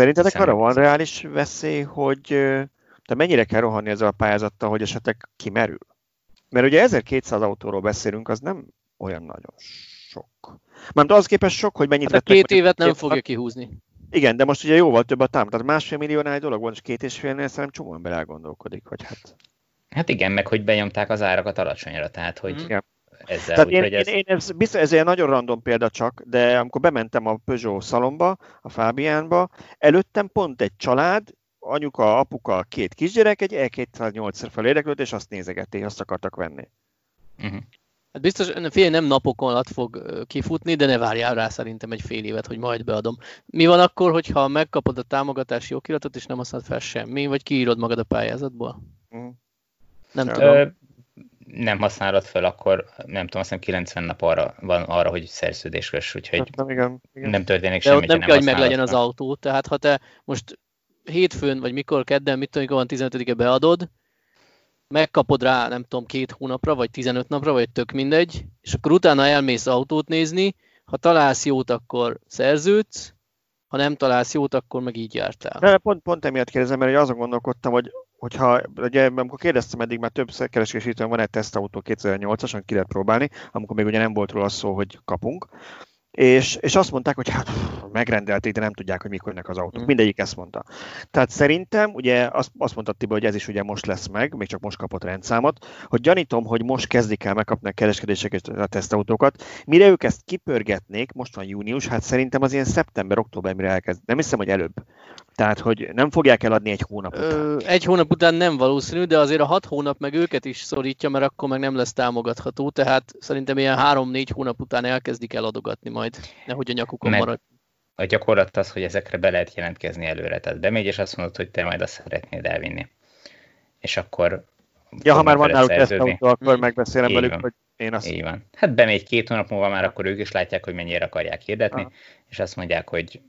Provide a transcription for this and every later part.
Szerintetek arra van reális veszély, hogy de mennyire kell rohanni ezzel a pályázattal, hogy esetleg kimerül? Mert ugye 1200 autóról beszélünk, az nem olyan nagyon sok. Mert az képest sok, hogy mennyit hát a két évet nem fogja kihúzni. Igen, de most ugye jóval több a tám. Tehát másfél milliónál egy dolog van, és két és félnél szerintem csomó ember elgondolkodik, hogy hát... Hát igen, meg hogy benyomták az árakat alacsonyra, tehát hogy igen. Ezzel tehát én, ez... Én, ez, biztos, ez egy nagyon random példa csak, de amikor bementem a Peugeot szalomba, a Fábiánba, előttem pont egy család, anyuka, apuka, két kisgyerek, egy E208 fel érdeklődött, és azt nézegették, azt akartak venni. Uh-huh. Hát biztos, fél nem napokon alatt fog kifutni, de ne várjál rá szerintem egy fél évet, hogy majd beadom. Mi van akkor, hogyha megkapod a támogatási okiratot, és nem használod fel semmi, vagy kiírod magad a pályázatból? Uh-huh. Nem Ö, tudom. Nem használod fel, akkor nem tudom, azt hiszem 90 nap arra van arra, hogy szerződés kös, úgyhogy hát nem, igen, igen. nem történik semmi. Nem, nem kell, hogy meglegyen az autó, tehát ha te most hétfőn, vagy mikor kedden, mit tudom, van 15-e beadod, megkapod rá, nem tudom, két hónapra, vagy 15 napra, vagy tök mindegy, és akkor utána elmész autót nézni, ha találsz jót, akkor szerződsz, ha nem találsz jót, akkor meg így jártál. De pont, pont emiatt kérdezem, mert azon gondolkodtam, hogy hogyha, ugye, amikor kérdeztem eddig, már több kereskedésítőn van egy tesztautó 2008-asan, ki lehet próbálni, amikor még ugye nem volt róla szó, hogy kapunk, és, és azt mondták, hogy hát megrendelték, de nem tudják, hogy mikor jönnek az autók. Mm. Mindegyik ezt mondta. Tehát szerintem, ugye azt, azt mondta Tiba, hogy ez is ugye most lesz meg, még csak most kapott rendszámot, hogy gyanítom, hogy most kezdik el megkapni a kereskedéseket a tesztautókat. Mire ők ezt kipörgetnék, most van június, hát szerintem az ilyen szeptember-október, mire elkezd. Nem hiszem, hogy előbb. Tehát, hogy nem fogják eladni egy hónap után. Ö, egy hónap után nem valószínű, de azért a hat hónap meg őket is szorítja, mert akkor meg nem lesz támogatható, tehát szerintem ilyen három-négy hónap után elkezdik eladogatni majd, nehogy a nyakukon mert marad. A gyakorlat az, hogy ezekre be lehet jelentkezni előre, tehát bemegy, és azt mondod, hogy te majd azt szeretnéd elvinni. És akkor... Ja, ha már van náluk tesztautó, akkor hmm. megbeszélem Így velük, van. hogy én azt... Így van. Hát bemegy két hónap múlva már, akkor ők is látják, hogy mennyire akarják hirdetni, Aha. és azt mondják, hogy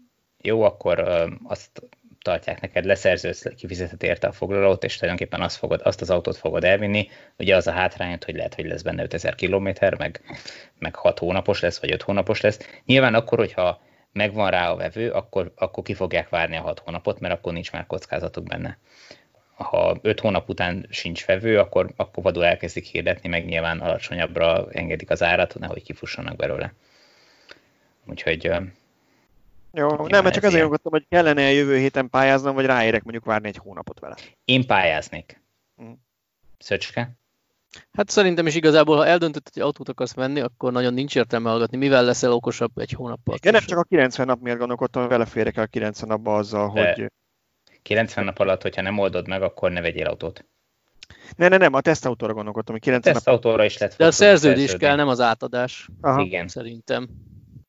jó, akkor azt tartják neked, leszerződsz, kifizeted érte a foglalót, és tulajdonképpen azt, fogod, azt az autót fogod elvinni. Ugye az a hátrány, hogy lehet, hogy lesz benne 5000 km, meg, meg 6 hónapos lesz, vagy 5 hónapos lesz. Nyilván akkor, hogyha megvan rá a vevő, akkor, akkor ki fogják várni a 6 hónapot, mert akkor nincs már kockázatok benne. Ha 5 hónap után sincs vevő, akkor, akkor vadul elkezdik hirdetni, meg nyilván alacsonyabbra engedik az árat, nehogy kifussanak belőle. Úgyhogy jó, nem, mert csak azért gondoltam, hogy kellene a jövő héten pályáznom, vagy ráérek mondjuk várni egy hónapot vele. Én pályáznék. Mm. Szöcske? Hát szerintem is igazából, ha eldöntött, hogy autót akarsz venni, akkor nagyon nincs értelme hallgatni. Mivel leszel okosabb egy hónappal? Ja, nem csak a 90 nap miatt gondolkodtam, hogy vele férek el 90 napba azzal, De hogy... 90 nap alatt, hogyha nem oldod meg, akkor ne vegyél autót. Ne, ne, nem, a tesztautóra gondolkodtam, hogy 90 tesztautóra is lett De a szerződés kell, nem az átadás. Aha. Igen. Szerintem.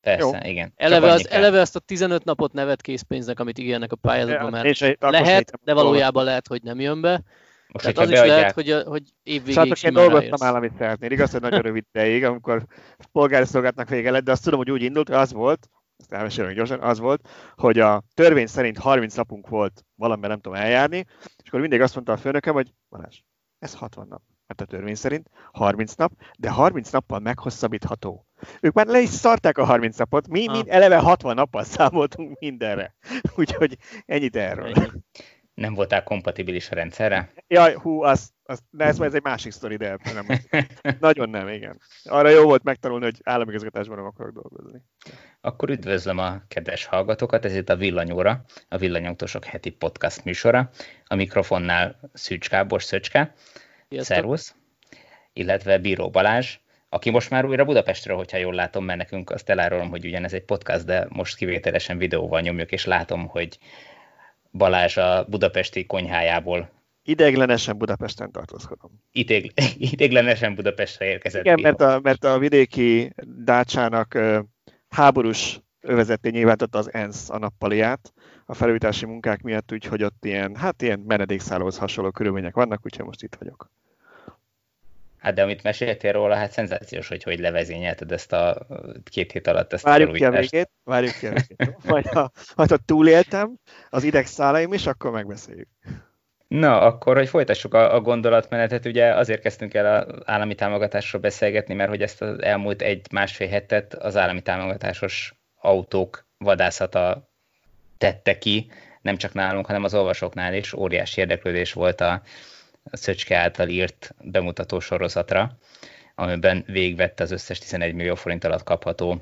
Persze, Jó. igen. Eleve, az, eleve ezt a 15 napot nevet készpénznek, amit ígérnek a pályázatban, mert egy, lehet, de valójában lehet, hogy nem jön be. Most, Tehát az is lehet, hogy, a, hogy évvégéig Sátok, én dolgoztam államit szeretnél, igaz, hogy nagyon rövid ideig, amikor polgári szolgálatnak vége lett, de azt tudom, hogy úgy indult, hogy az volt, ezt elmesélem gyorsan, az volt, hogy a törvény szerint 30 napunk volt valamiben nem tudom eljárni, és akkor mindig azt mondta a főnökem, hogy Balázs, ez 60 nap, mert a törvény szerint 30 nap, de 30 nappal meghosszabbítható. Ők már le is szarták a 30 napot, mi mind eleve 60 nappal számoltunk mindenre. Úgyhogy ennyit erről. Ennyi. Nem voltál kompatibilis a rendszerre? Jaj, hú, az, az, de ez, ez egy másik sztori, de nem. Nagyon nem, igen. Arra jó volt megtanulni, hogy államigazgatásban nem akarok dolgozni. Akkor üdvözlöm a kedves hallgatókat, ez itt a Villanyóra, a Villanyautósok heti podcast műsora. A mikrofonnál Szűcs Kábor Szöcske. Szervusz. Illetve Bíró Balázs, aki most már újra Budapestről, hogyha jól látom, mert nekünk azt elárulom, hogy ugyanez egy podcast, de most kivételesen videóval nyomjuk, és látom, hogy Balázs a budapesti konyhájából Ideglenesen Budapesten tartózkodom. Ideg, ideglenesen Budapestre érkezett. Igen, mert a, mert a vidéki dácsának háborús övezetté nyilvántotta az ENSZ a nappaliát a felújítási munkák miatt, úgyhogy ott ilyen, hát ilyen menedékszállóhoz hasonló körülmények vannak, úgyhogy most itt vagyok. Hát de amit meséltél róla, hát szenzációs, hogy hogy levezényelted ezt a két hét alatt ezt várjuk a ki a végét, várjuk ki a végét. Majd ha, majd ha túléltem az idegszálaim is, akkor megbeszéljük. Na, akkor, hogy folytassuk a, a gondolatmenetet, ugye azért kezdtünk el az állami támogatásról beszélgetni, mert hogy ezt az elmúlt egy-másfél hetet az állami támogatásos autók vadászata tette ki, nem csak nálunk, hanem az olvasóknál is óriási érdeklődés volt a Szöcske által írt bemutató sorozatra, amiben végvette az összes 11 millió forint alatt kapható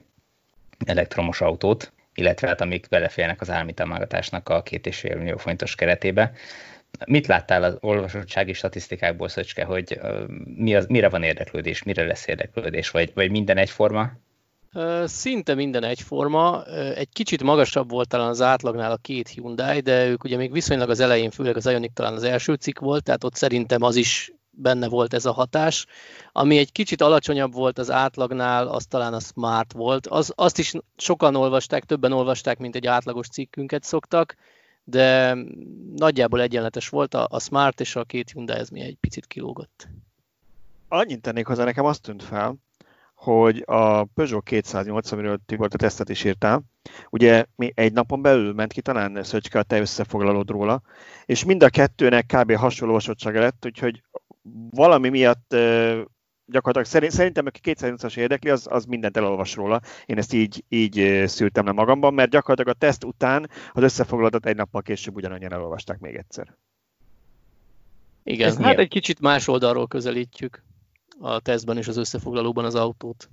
elektromos autót, illetve hát amik beleférnek az állami támogatásnak a két és fél millió forintos keretébe. Mit láttál az olvasottsági statisztikákból, Szöcske, hogy mi az, mire van érdeklődés, mire lesz érdeklődés, vagy, vagy minden egyforma? Szinte minden egyforma. Egy kicsit magasabb volt talán az átlagnál a két Hyundai, de ők ugye még viszonylag az elején, főleg az Ioniq talán az első cikk volt, tehát ott szerintem az is benne volt ez a hatás. Ami egy kicsit alacsonyabb volt az átlagnál, az talán a Smart volt. Az, azt is sokan olvasták, többen olvasták, mint egy átlagos cikkünket szoktak, de nagyjából egyenletes volt a, a Smart és a két Hyundai, ez mi egy picit kilógott. Annyit tennék hozzá, nekem azt tűnt fel, hogy a Peugeot 208, amiről Tibor a tesztet is írtál, ugye mi egy napon belül ment ki, talán Szöcske a te összefoglalód róla, és mind a kettőnek kb. hasonló olvasottsága lett, úgyhogy valami miatt gyakorlatilag szerintem, aki 208-as érdekli, az, az mindent elolvas róla. Én ezt így, így szültem le magamban, mert gyakorlatilag a teszt után az összefoglalódat egy nappal később ugyanannyian elolvasták még egyszer. Igen, Ez hát milyen? egy kicsit más oldalról közelítjük a tesztben és az összefoglalóban az autót.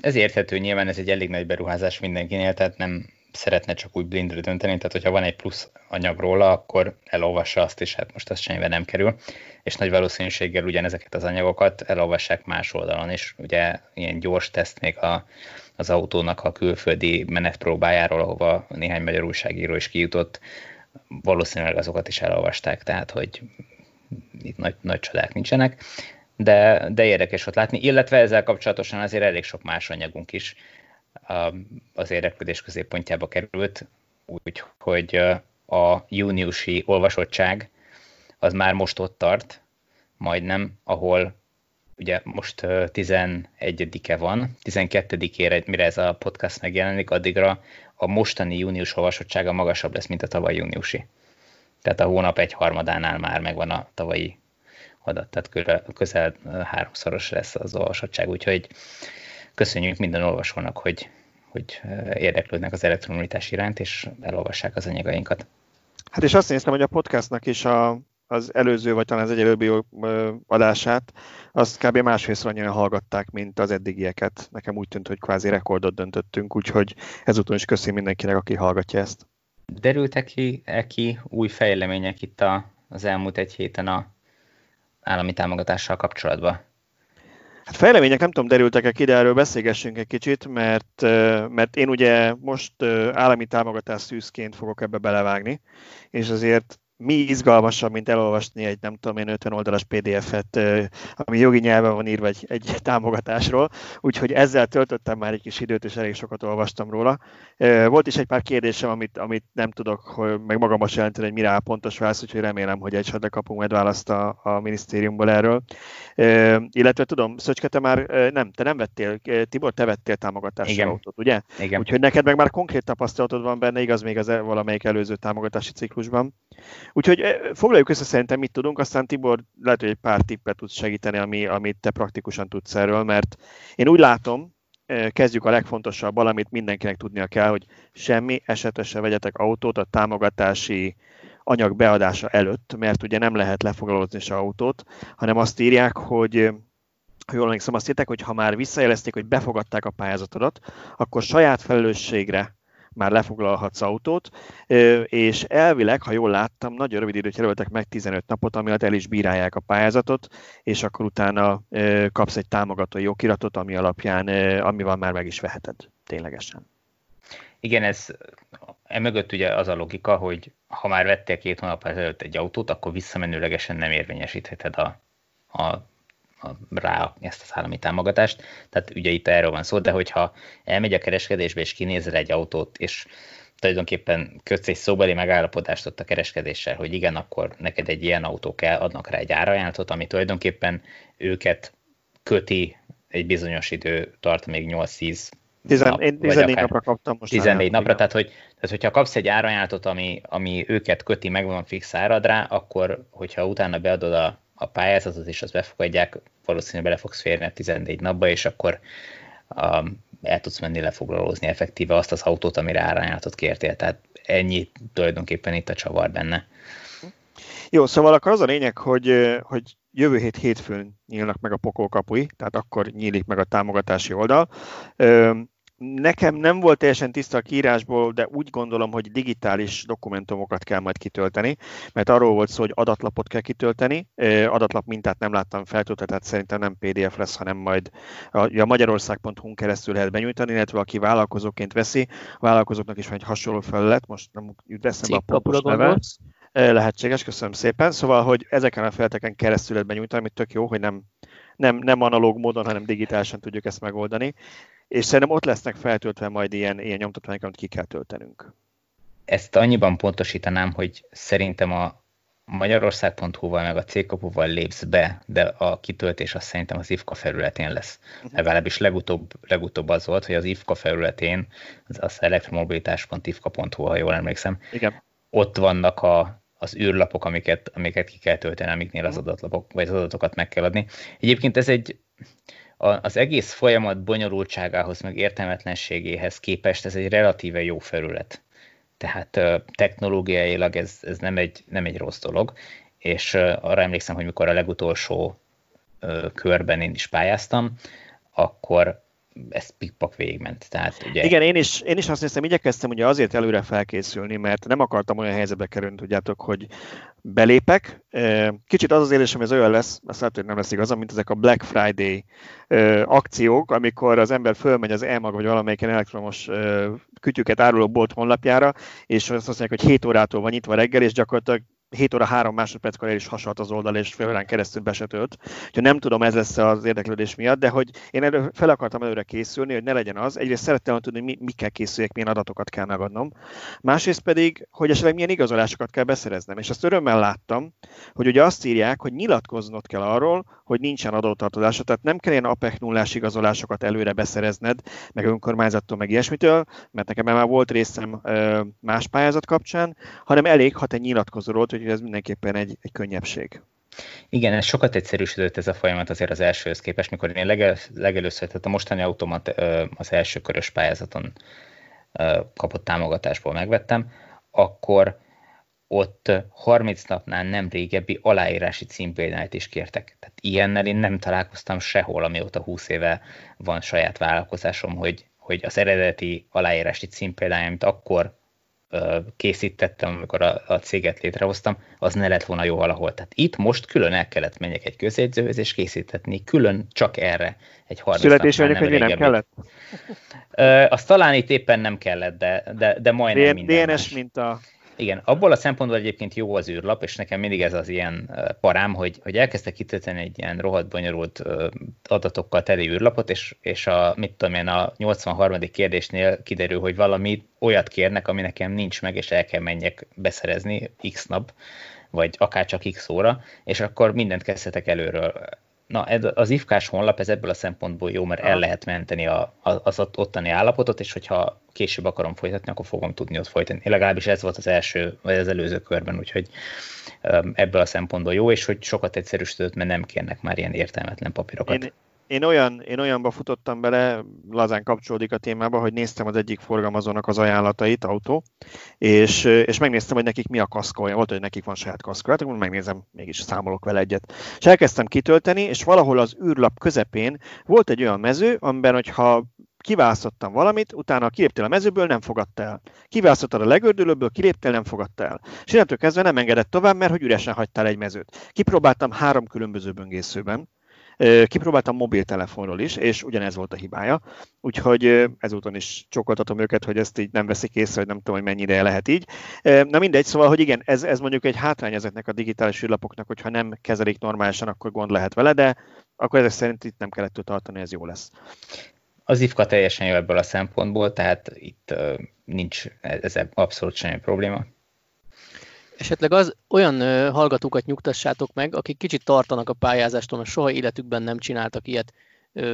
Ez érthető, nyilván ez egy elég nagy beruházás mindenkinél, tehát nem szeretne csak úgy blindre dönteni, tehát hogyha van egy plusz anyag róla, akkor elolvassa azt is, hát most az semmibe nem kerül, és nagy valószínűséggel ugyanezeket az anyagokat elolvassák más oldalon is. Ugye ilyen gyors teszt még a, az autónak a külföldi menetpróbájáról, ahova néhány magyar újságíró is kijutott, valószínűleg azokat is elolvasták, tehát hogy itt nagy, nagy csodák nincsenek de, de érdekes ott látni, illetve ezzel kapcsolatosan azért elég sok más anyagunk is az érdeklődés középpontjába került, úgyhogy a júniusi olvasottság az már most ott tart, majdnem, ahol ugye most 11-e van, 12-ére, mire ez a podcast megjelenik, addigra a mostani június olvasottsága magasabb lesz, mint a tavaly júniusi. Tehát a hónap egy harmadánál már megvan a tavalyi adat, tehát közel háromszoros lesz az olvasottság, úgyhogy köszönjük minden olvasónak, hogy, hogy érdeklődnek az elektromobilitás iránt, és elolvassák az anyagainkat. Hát és azt néztem, hogy a podcastnak is a, az előző, vagy talán az egyelőbbi adását, azt kb. másfélszor annyian hallgatták, mint az eddigieket. Nekem úgy tűnt, hogy kvázi rekordot döntöttünk, úgyhogy ezúton is köszönöm mindenkinek, aki hallgatja ezt. Derültek ki, -e ki új fejlemények itt a, az elmúlt egy héten a állami támogatással kapcsolatban? Hát fejlemények nem tudom, derültek-e ki, de erről beszélgessünk egy kicsit, mert, mert én ugye most állami támogatás szűzként fogok ebbe belevágni, és azért mi izgalmasabb, mint elolvasni egy nem tudom én 50 oldalas PDF-et, ami jogi nyelven van írva egy, egy támogatásról, úgyhogy ezzel töltöttem már egy kis időt, és elég sokat olvastam róla. Volt is egy pár kérdésem, amit, amit nem tudok hogy meg magam most jelenteni, hogy mire áll pontos válasz, úgyhogy remélem, hogy esetleg kapunk majd választ a, a minisztériumból erről. Illetve tudom, Szöcske, te már nem, te nem vettél, Tibor, te vettél támogatási Igen. autót, ugye? Igen. Úgyhogy neked meg már konkrét tapasztalatod van benne, igaz még az valamelyik előző támogatási ciklusban. Úgyhogy eh, foglaljuk össze szerintem mit tudunk, aztán Tibor lehet, hogy egy pár tippet tudsz segíteni, ami, amit te praktikusan tudsz erről, mert én úgy látom, eh, kezdjük a legfontosabb, amit mindenkinek tudnia kell, hogy semmi esetesen se vegyetek autót a támogatási anyag beadása előtt, mert ugye nem lehet lefoglalózni se autót, hanem azt írják, hogy eh, ha jól emlékszem, azt írták, hogy ha már visszajelezték, hogy befogadták a pályázatodat, akkor saját felelősségre már lefoglalhatsz autót, és elvileg, ha jól láttam, nagyon rövid időt jelöltek meg 15 napot, ami alatt el is bírálják a pályázatot, és akkor utána kapsz egy támogató jogiratot, ami alapján, amivel már meg is veheted ténylegesen. Igen, ez emögött ugye az a logika, hogy ha már vettél két hónap ezelőtt egy autót, akkor visszamenőlegesen nem érvényesítheted a, a rá ezt az állami támogatást. Tehát ugye itt erről van szó, de hogyha elmegy a kereskedésbe és kinézel egy autót, és tulajdonképpen kötsz egy szóbeli megállapodást ott a kereskedéssel, hogy igen, akkor neked egy ilyen autó kell, adnak rá egy árajánlatot, ami tulajdonképpen őket köti egy bizonyos idő, tart még 8-10 Tizen, nap, én 14 napra kaptam most. 14 napra, tehát, hogy, tehát hogyha kapsz egy árajánlatot, ami, ami őket köti, meg van fix árad rá, akkor hogyha utána beadod a, a pályázatot, és azt befogadják, valószínűleg bele fogsz férni a 14 napba, és akkor um, el tudsz menni lefoglalózni effektíve azt az autót, amire árajánlatot kértél. Tehát ennyi tulajdonképpen itt a csavar benne. Jó, szóval akkor az a lényeg, hogy, hogy jövő hét hétfőn nyílnak meg a pokolkapui, tehát akkor nyílik meg a támogatási oldal. Nekem nem volt teljesen tiszta a kiírásból, de úgy gondolom, hogy digitális dokumentumokat kell majd kitölteni, mert arról volt szó, hogy adatlapot kell kitölteni. Adatlap mintát nem láttam feltöltve, tehát szerintem nem PDF lesz, hanem majd a, a magyarország.hu keresztül lehet benyújtani, illetve aki vállalkozóként veszi, a vállalkozóknak is van egy hasonló felület, most nem jut eszembe a pontos neve. Lehetséges, köszönöm szépen. Szóval, hogy ezeken a felteken keresztül lehet benyújtani, amit tök jó, hogy nem, nem, nem analóg módon, hanem digitálisan tudjuk ezt megoldani és szerintem ott lesznek feltöltve majd ilyen, ilyen nyomtatványok, amit ki kell töltenünk. Ezt annyiban pontosítanám, hogy szerintem a magyarország.hu-val meg a cégkapuval lépsz be, de a kitöltés azt szerintem az IFKA felületén lesz. Uh-huh. Legalábbis legutóbb, legutóbb az volt, hogy az IFKA felületén, az, az elektromobilitás.ifka.hu, ha jól emlékszem, Igen. ott vannak a, az űrlapok, amiket, amiket ki kell tölteni, amiknél az adatlapok, vagy az adatokat meg kell adni. Egyébként ez egy, az egész folyamat bonyolultságához, meg értelmetlenségéhez képest ez egy relatíve jó felület. Tehát technológiailag ez, ez nem, egy, nem egy rossz dolog, és arra emlékszem, hogy mikor a legutolsó körben én is pályáztam, akkor ez pikpak végigment. Tehát, ugye... Igen, én is, én is azt hiszem, igyekeztem ugye azért előre felkészülni, mert nem akartam olyan helyzetbe kerülni, tudjátok, hogy belépek. Kicsit az az érzésem, ez olyan lesz, azt lehet, hogy nem lesz igazam, mint ezek a Black Friday akciók, amikor az ember fölmegy az e-mag vagy valamelyiken elektromos kütyüket áruló bolt honlapjára, és azt mondják, hogy 7 órától van nyitva reggel, és gyakorlatilag 7 óra 3 másodperckor el is hasalt az oldal, és fél órán keresztül besetölt. Úgyhogy nem tudom, ez lesz az érdeklődés miatt, de hogy én elő, fel akartam előre készülni, hogy ne legyen az. Egyrészt szerettem tudni, hogy mi, mikkel készüljek, milyen adatokat kell megadnom. Másrészt pedig, hogy esetleg milyen igazolásokat kell beszereznem. És azt örömmel láttam, hogy ugye azt írják, hogy nyilatkoznod kell arról, hogy nincsen adótartozása, tehát nem kell ilyen APEC nullás igazolásokat előre beszerezned, meg önkormányzattól, meg ilyesmitől, mert nekem már volt részem más pályázat kapcsán, hanem elég, ha te nyilatkozol, hogy ez mindenképpen egy, egy könnyebbség. Igen, ez sokat egyszerűsödött ez a folyamat azért az elsőhöz képest, mikor én legel, legelőször, tehát a mostani automat az első körös pályázaton kapott támogatásból megvettem, akkor ott 30 napnál nem régebbi aláírási címpéldányt is kértek. Tehát ilyennel én nem találkoztam sehol, amióta 20 éve van saját vállalkozásom, hogy, hogy az eredeti aláírási címpéldány, amit akkor készítettem, amikor a, a céget létrehoztam, az ne lett volna jó valahol. Tehát itt most külön el kellett menjek egy közjegyzőhöz, és készítetni külön csak erre egy 30 Születésanyag, hogy nem kellett? azt talán itt éppen nem kellett, de, de, de majdnem minden DNS minta. Igen, abból a szempontból egyébként jó az űrlap, és nekem mindig ez az ilyen parám, hogy, hogy elkezdtek kitölteni egy ilyen rohadt bonyolult adatokkal teli űrlapot, és, és a, mit tudom én, a 83. kérdésnél kiderül, hogy valami olyat kérnek, ami nekem nincs meg, és el kell menjek beszerezni x nap, vagy akár csak x óra, és akkor mindent kezdhetek előről Na, ez, az ifkás honlap ez ebből a szempontból jó, mert el lehet menteni a, az ottani állapotot, és hogyha később akarom folytatni, akkor fogom tudni ott folytatni. Legalábbis ez volt az első, vagy az előző körben, úgyhogy ebből a szempontból jó, és hogy sokat egyszerűsödött, mert nem kérnek már ilyen értelmetlen papírokat. Én, én, olyan, én olyanba futottam bele, lazán kapcsolódik a témába, hogy néztem az egyik forgalmazónak az ajánlatait, autó, és, és megnéztem, hogy nekik mi a kaszkója. Volt, hogy nekik van saját kaszkója, akkor megnézem, mégis számolok vele egyet. És elkezdtem kitölteni, és valahol az űrlap közepén volt egy olyan mező, amiben, hogyha kiválasztottam valamit, utána kiléptél a mezőből, nem fogadta el. Kiválasztottad a legördülőből, kiléptél, nem fogadta el. És innentől kezdve nem engedett tovább, mert hogy üresen hagytál egy mezőt. Kipróbáltam három különböző böngészőben, Kipróbáltam mobiltelefonról is, és ugyanez volt a hibája, úgyhogy ezúton is csokoltatom őket, hogy ezt így nem veszik észre, hogy nem tudom, hogy mennyire lehet így. Na mindegy, szóval, hogy igen, ez, ez mondjuk egy hátrány ezeknek a digitális űrlapoknak, hogyha nem kezelik normálisan, akkor gond lehet vele, de akkor ezek szerint itt nem kellett tartani, ez jó lesz. Az IFKA teljesen jó ebből a szempontból, tehát itt nincs ezzel abszolút semmi probléma. Esetleg az olyan hallgatókat nyugtassátok meg, akik kicsit tartanak a pályázástól, mert soha életükben nem csináltak ilyet.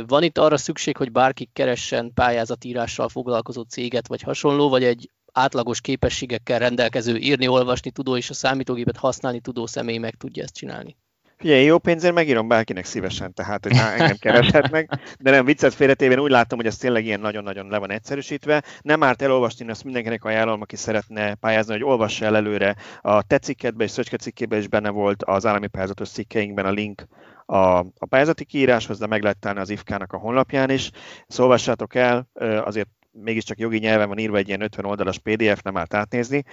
Van itt arra szükség, hogy bárki keressen pályázatírással foglalkozó céget, vagy hasonló, vagy egy átlagos képességekkel rendelkező írni, olvasni tudó és a számítógépet használni tudó személy meg tudja ezt csinálni? Figyelj, jó pénzért megírom bárkinek szívesen, tehát hogy engem kereshetnek, de nem viccet félretévén úgy látom, hogy ez tényleg ilyen nagyon-nagyon le van egyszerűsítve. Nem árt elolvasni, azt mindenkinek ajánlom, aki szeretne pályázni, hogy olvassa el előre. A te cikkedben és Szöcske cikkében is benne volt az állami pályázatos cikkeinkben a link a, a pályázati kiíráshoz, de meg lehet találni az IFK-nak a honlapján is. Szóval el, azért mégiscsak jogi nyelven van írva egy ilyen 50 oldalas PDF, nem árt átnézni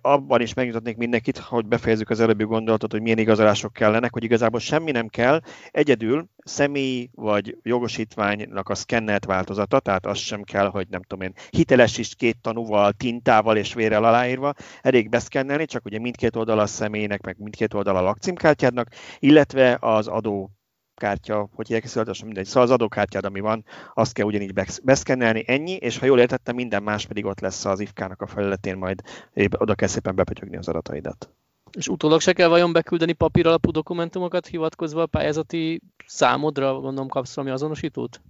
abban is megnyugtatnék mindenkit, hogy befejezzük az előbbi gondolatot, hogy milyen igazolások kellenek, hogy igazából semmi nem kell, egyedül személy vagy jogosítványnak a szkennelt változata, tehát az sem kell, hogy nem tudom én, hiteles is két tanúval, tintával és vérrel aláírva, elég beszkennelni, csak ugye mindkét oldal a személynek, meg mindkét oldal a lakcímkártyádnak, illetve az adó kártya, hogy elkészült, mindegy. Szóval az adókártyád, ami van, azt kell ugyanígy beszkennelni, ennyi, és ha jól értettem, minden más pedig ott lesz az IFK-nak a felületén, majd oda kell szépen bepötyögni az adataidat. És utólag se kell vajon beküldeni papír alapú dokumentumokat hivatkozva a pályázati számodra, gondolom kapsz valami azonosítót?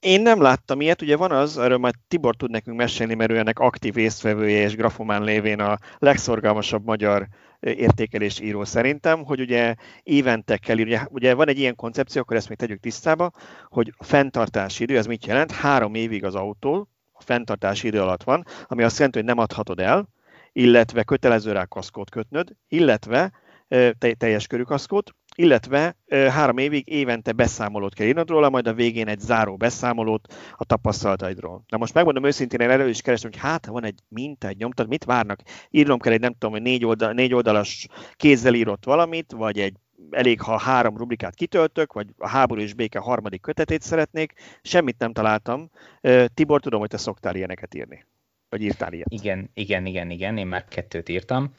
Én nem láttam ilyet, ugye van az, erről majd Tibor tud nekünk mesélni, mert ő ennek aktív résztvevője és grafomán lévén a legszorgalmasabb magyar értékelés író szerintem, hogy ugye évente kell ugye, ugye van egy ilyen koncepció, akkor ezt még tegyük tisztába, hogy fenntartási idő, az mit jelent? Három évig az autó a fenntartási idő alatt van, ami azt jelenti, hogy nem adhatod el, illetve kötelező rá kaszkót kötnöd, illetve teljes körű kaszkót, illetve három évig évente beszámolót kell írnod róla, majd a végén egy záró beszámolót a tapasztalataidról. Na most megmondom őszintén, én elő is kerestem, hogy hát van egy minta, egy nyomtat, mit várnak? Írnom kell egy nem tudom, hogy négy, oldal, négy oldalas kézzel írott valamit, vagy egy elég, ha három rubrikát kitöltök, vagy a háború és béke harmadik kötetét szeretnék, semmit nem találtam. Tibor, tudom, hogy te szoktál ilyeneket írni. Vagy írtál ilyet. Igen, igen, igen, igen, én már kettőt írtam.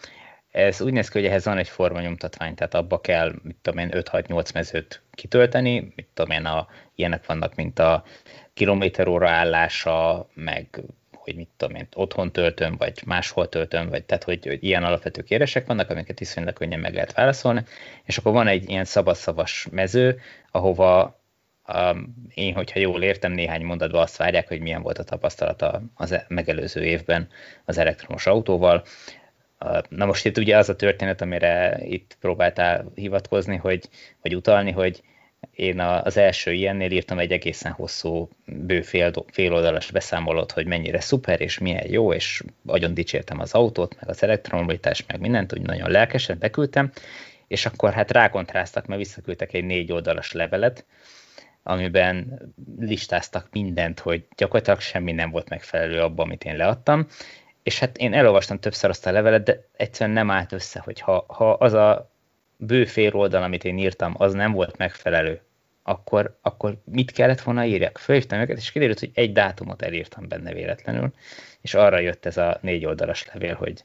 Ez úgy néz ki, hogy ehhez van egy formanyomtatvány, tehát abba kell, mit tudom én, 5-6-8 mezőt kitölteni, mit tudom én, a, ilyenek vannak, mint a kilométer óra állása, meg hogy mit tudom én, otthon töltöm, vagy máshol töltöm, vagy tehát, hogy, hogy ilyen alapvető kérdések vannak, amiket viszonylag könnyen meg lehet válaszolni, és akkor van egy ilyen szabadszavas mező, ahova um, én, hogyha jól értem, néhány mondatban azt várják, hogy milyen volt a tapasztalata az e-, megelőző évben az elektromos autóval, Na most itt ugye az a történet, amire itt próbáltál hivatkozni, hogy, vagy utalni, hogy én az első ilyennél írtam egy egészen hosszú, bő fél, fél oldalas beszámolót, hogy mennyire szuper, és milyen jó, és nagyon dicsértem az autót, meg az elektromobilitást, meg mindent, úgy nagyon lelkesen beküldtem, és akkor hát rákontráztak, mert visszaküldtek egy négy oldalas levelet, amiben listáztak mindent, hogy gyakorlatilag semmi nem volt megfelelő abban, amit én leadtam, és hát én elolvastam többször azt a levelet, de egyszerűen nem állt össze, hogy ha, ha az a bő fél oldal, amit én írtam, az nem volt megfelelő, akkor, akkor mit kellett volna írjak? Fölhívtam őket, és kiderült, hogy egy dátumot elírtam benne véletlenül, és arra jött ez a négy oldalas levél, hogy,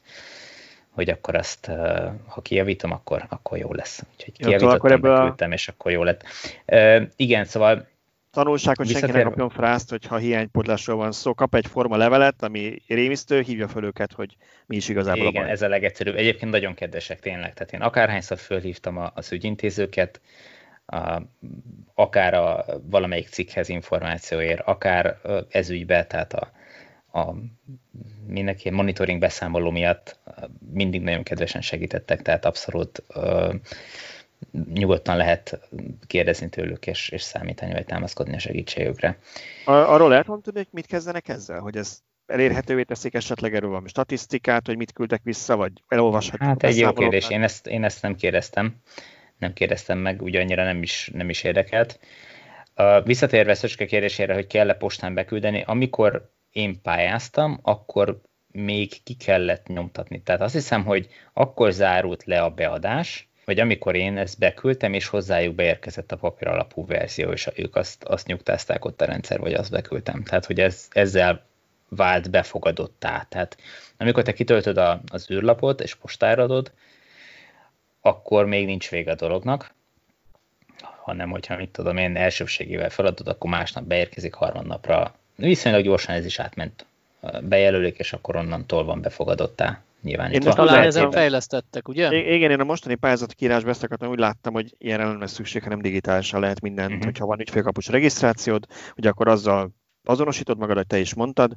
hogy akkor azt, ha kijavítom, akkor, akkor jó lesz. Úgyhogy kijavítottam, akkor ebből a... és akkor jó lett. Uh, igen, szóval tanulság, hogy senki ne kapjon frászt, hogyha hiánypótlásról van szó. Kap egy forma levelet, ami rémisztő, hívja fel őket, hogy mi is igazából Igen, a ez a legegyszerűbb. Egyébként nagyon kedvesek tényleg. Tehát én akárhányszor fölhívtam az ügyintézőket, a, akár a valamelyik cikkhez információért, akár ez ügybe, tehát a, a mindenki monitoring beszámoló miatt mindig nagyon kedvesen segítettek, tehát abszolút nyugodtan lehet kérdezni tőlük, és, és számítani, vagy támaszkodni a segítségükre. Arról lehet mondani, hogy mit kezdenek ezzel? Hogy ez elérhetővé teszik esetleg erről valami statisztikát, hogy mit küldtek vissza, vagy elolvashatjuk? Hát egy jó kérdés, én ezt, én ezt nem kérdeztem. Nem kérdeztem meg, ugye annyira nem is, nem is érdekelt. Visszatérve Szöcske kérdésére, hogy kell-e postán beküldeni, amikor én pályáztam, akkor még ki kellett nyomtatni. Tehát azt hiszem, hogy akkor zárult le a beadás, vagy amikor én ezt beküldtem, és hozzájuk beérkezett a papír alapú verzió, és ők azt, azt nyugtázták ott a rendszer, vagy azt beküldtem. Tehát, hogy ez, ezzel vált befogadottá. Tehát amikor te kitöltöd a, az űrlapot, és postára adod, akkor még nincs vége a dolognak, hanem hogyha mit tudom én elsőbségével feladod, akkor másnap beérkezik harmadnapra. Viszonylag gyorsan ez is átment bejelölik, és akkor onnantól van befogadottá nyilván. Én most talán ezen fejlesztettek, ugye? Igen, én a mostani pályázati kiírásban ezt akartam, úgy láttam, hogy ilyen nem lesz szükség, hanem digitálisan lehet mindent, uh-huh. hogyha van ügyfélkapus regisztrációd, ugye akkor azzal azonosítod magad, hogy te is mondtad,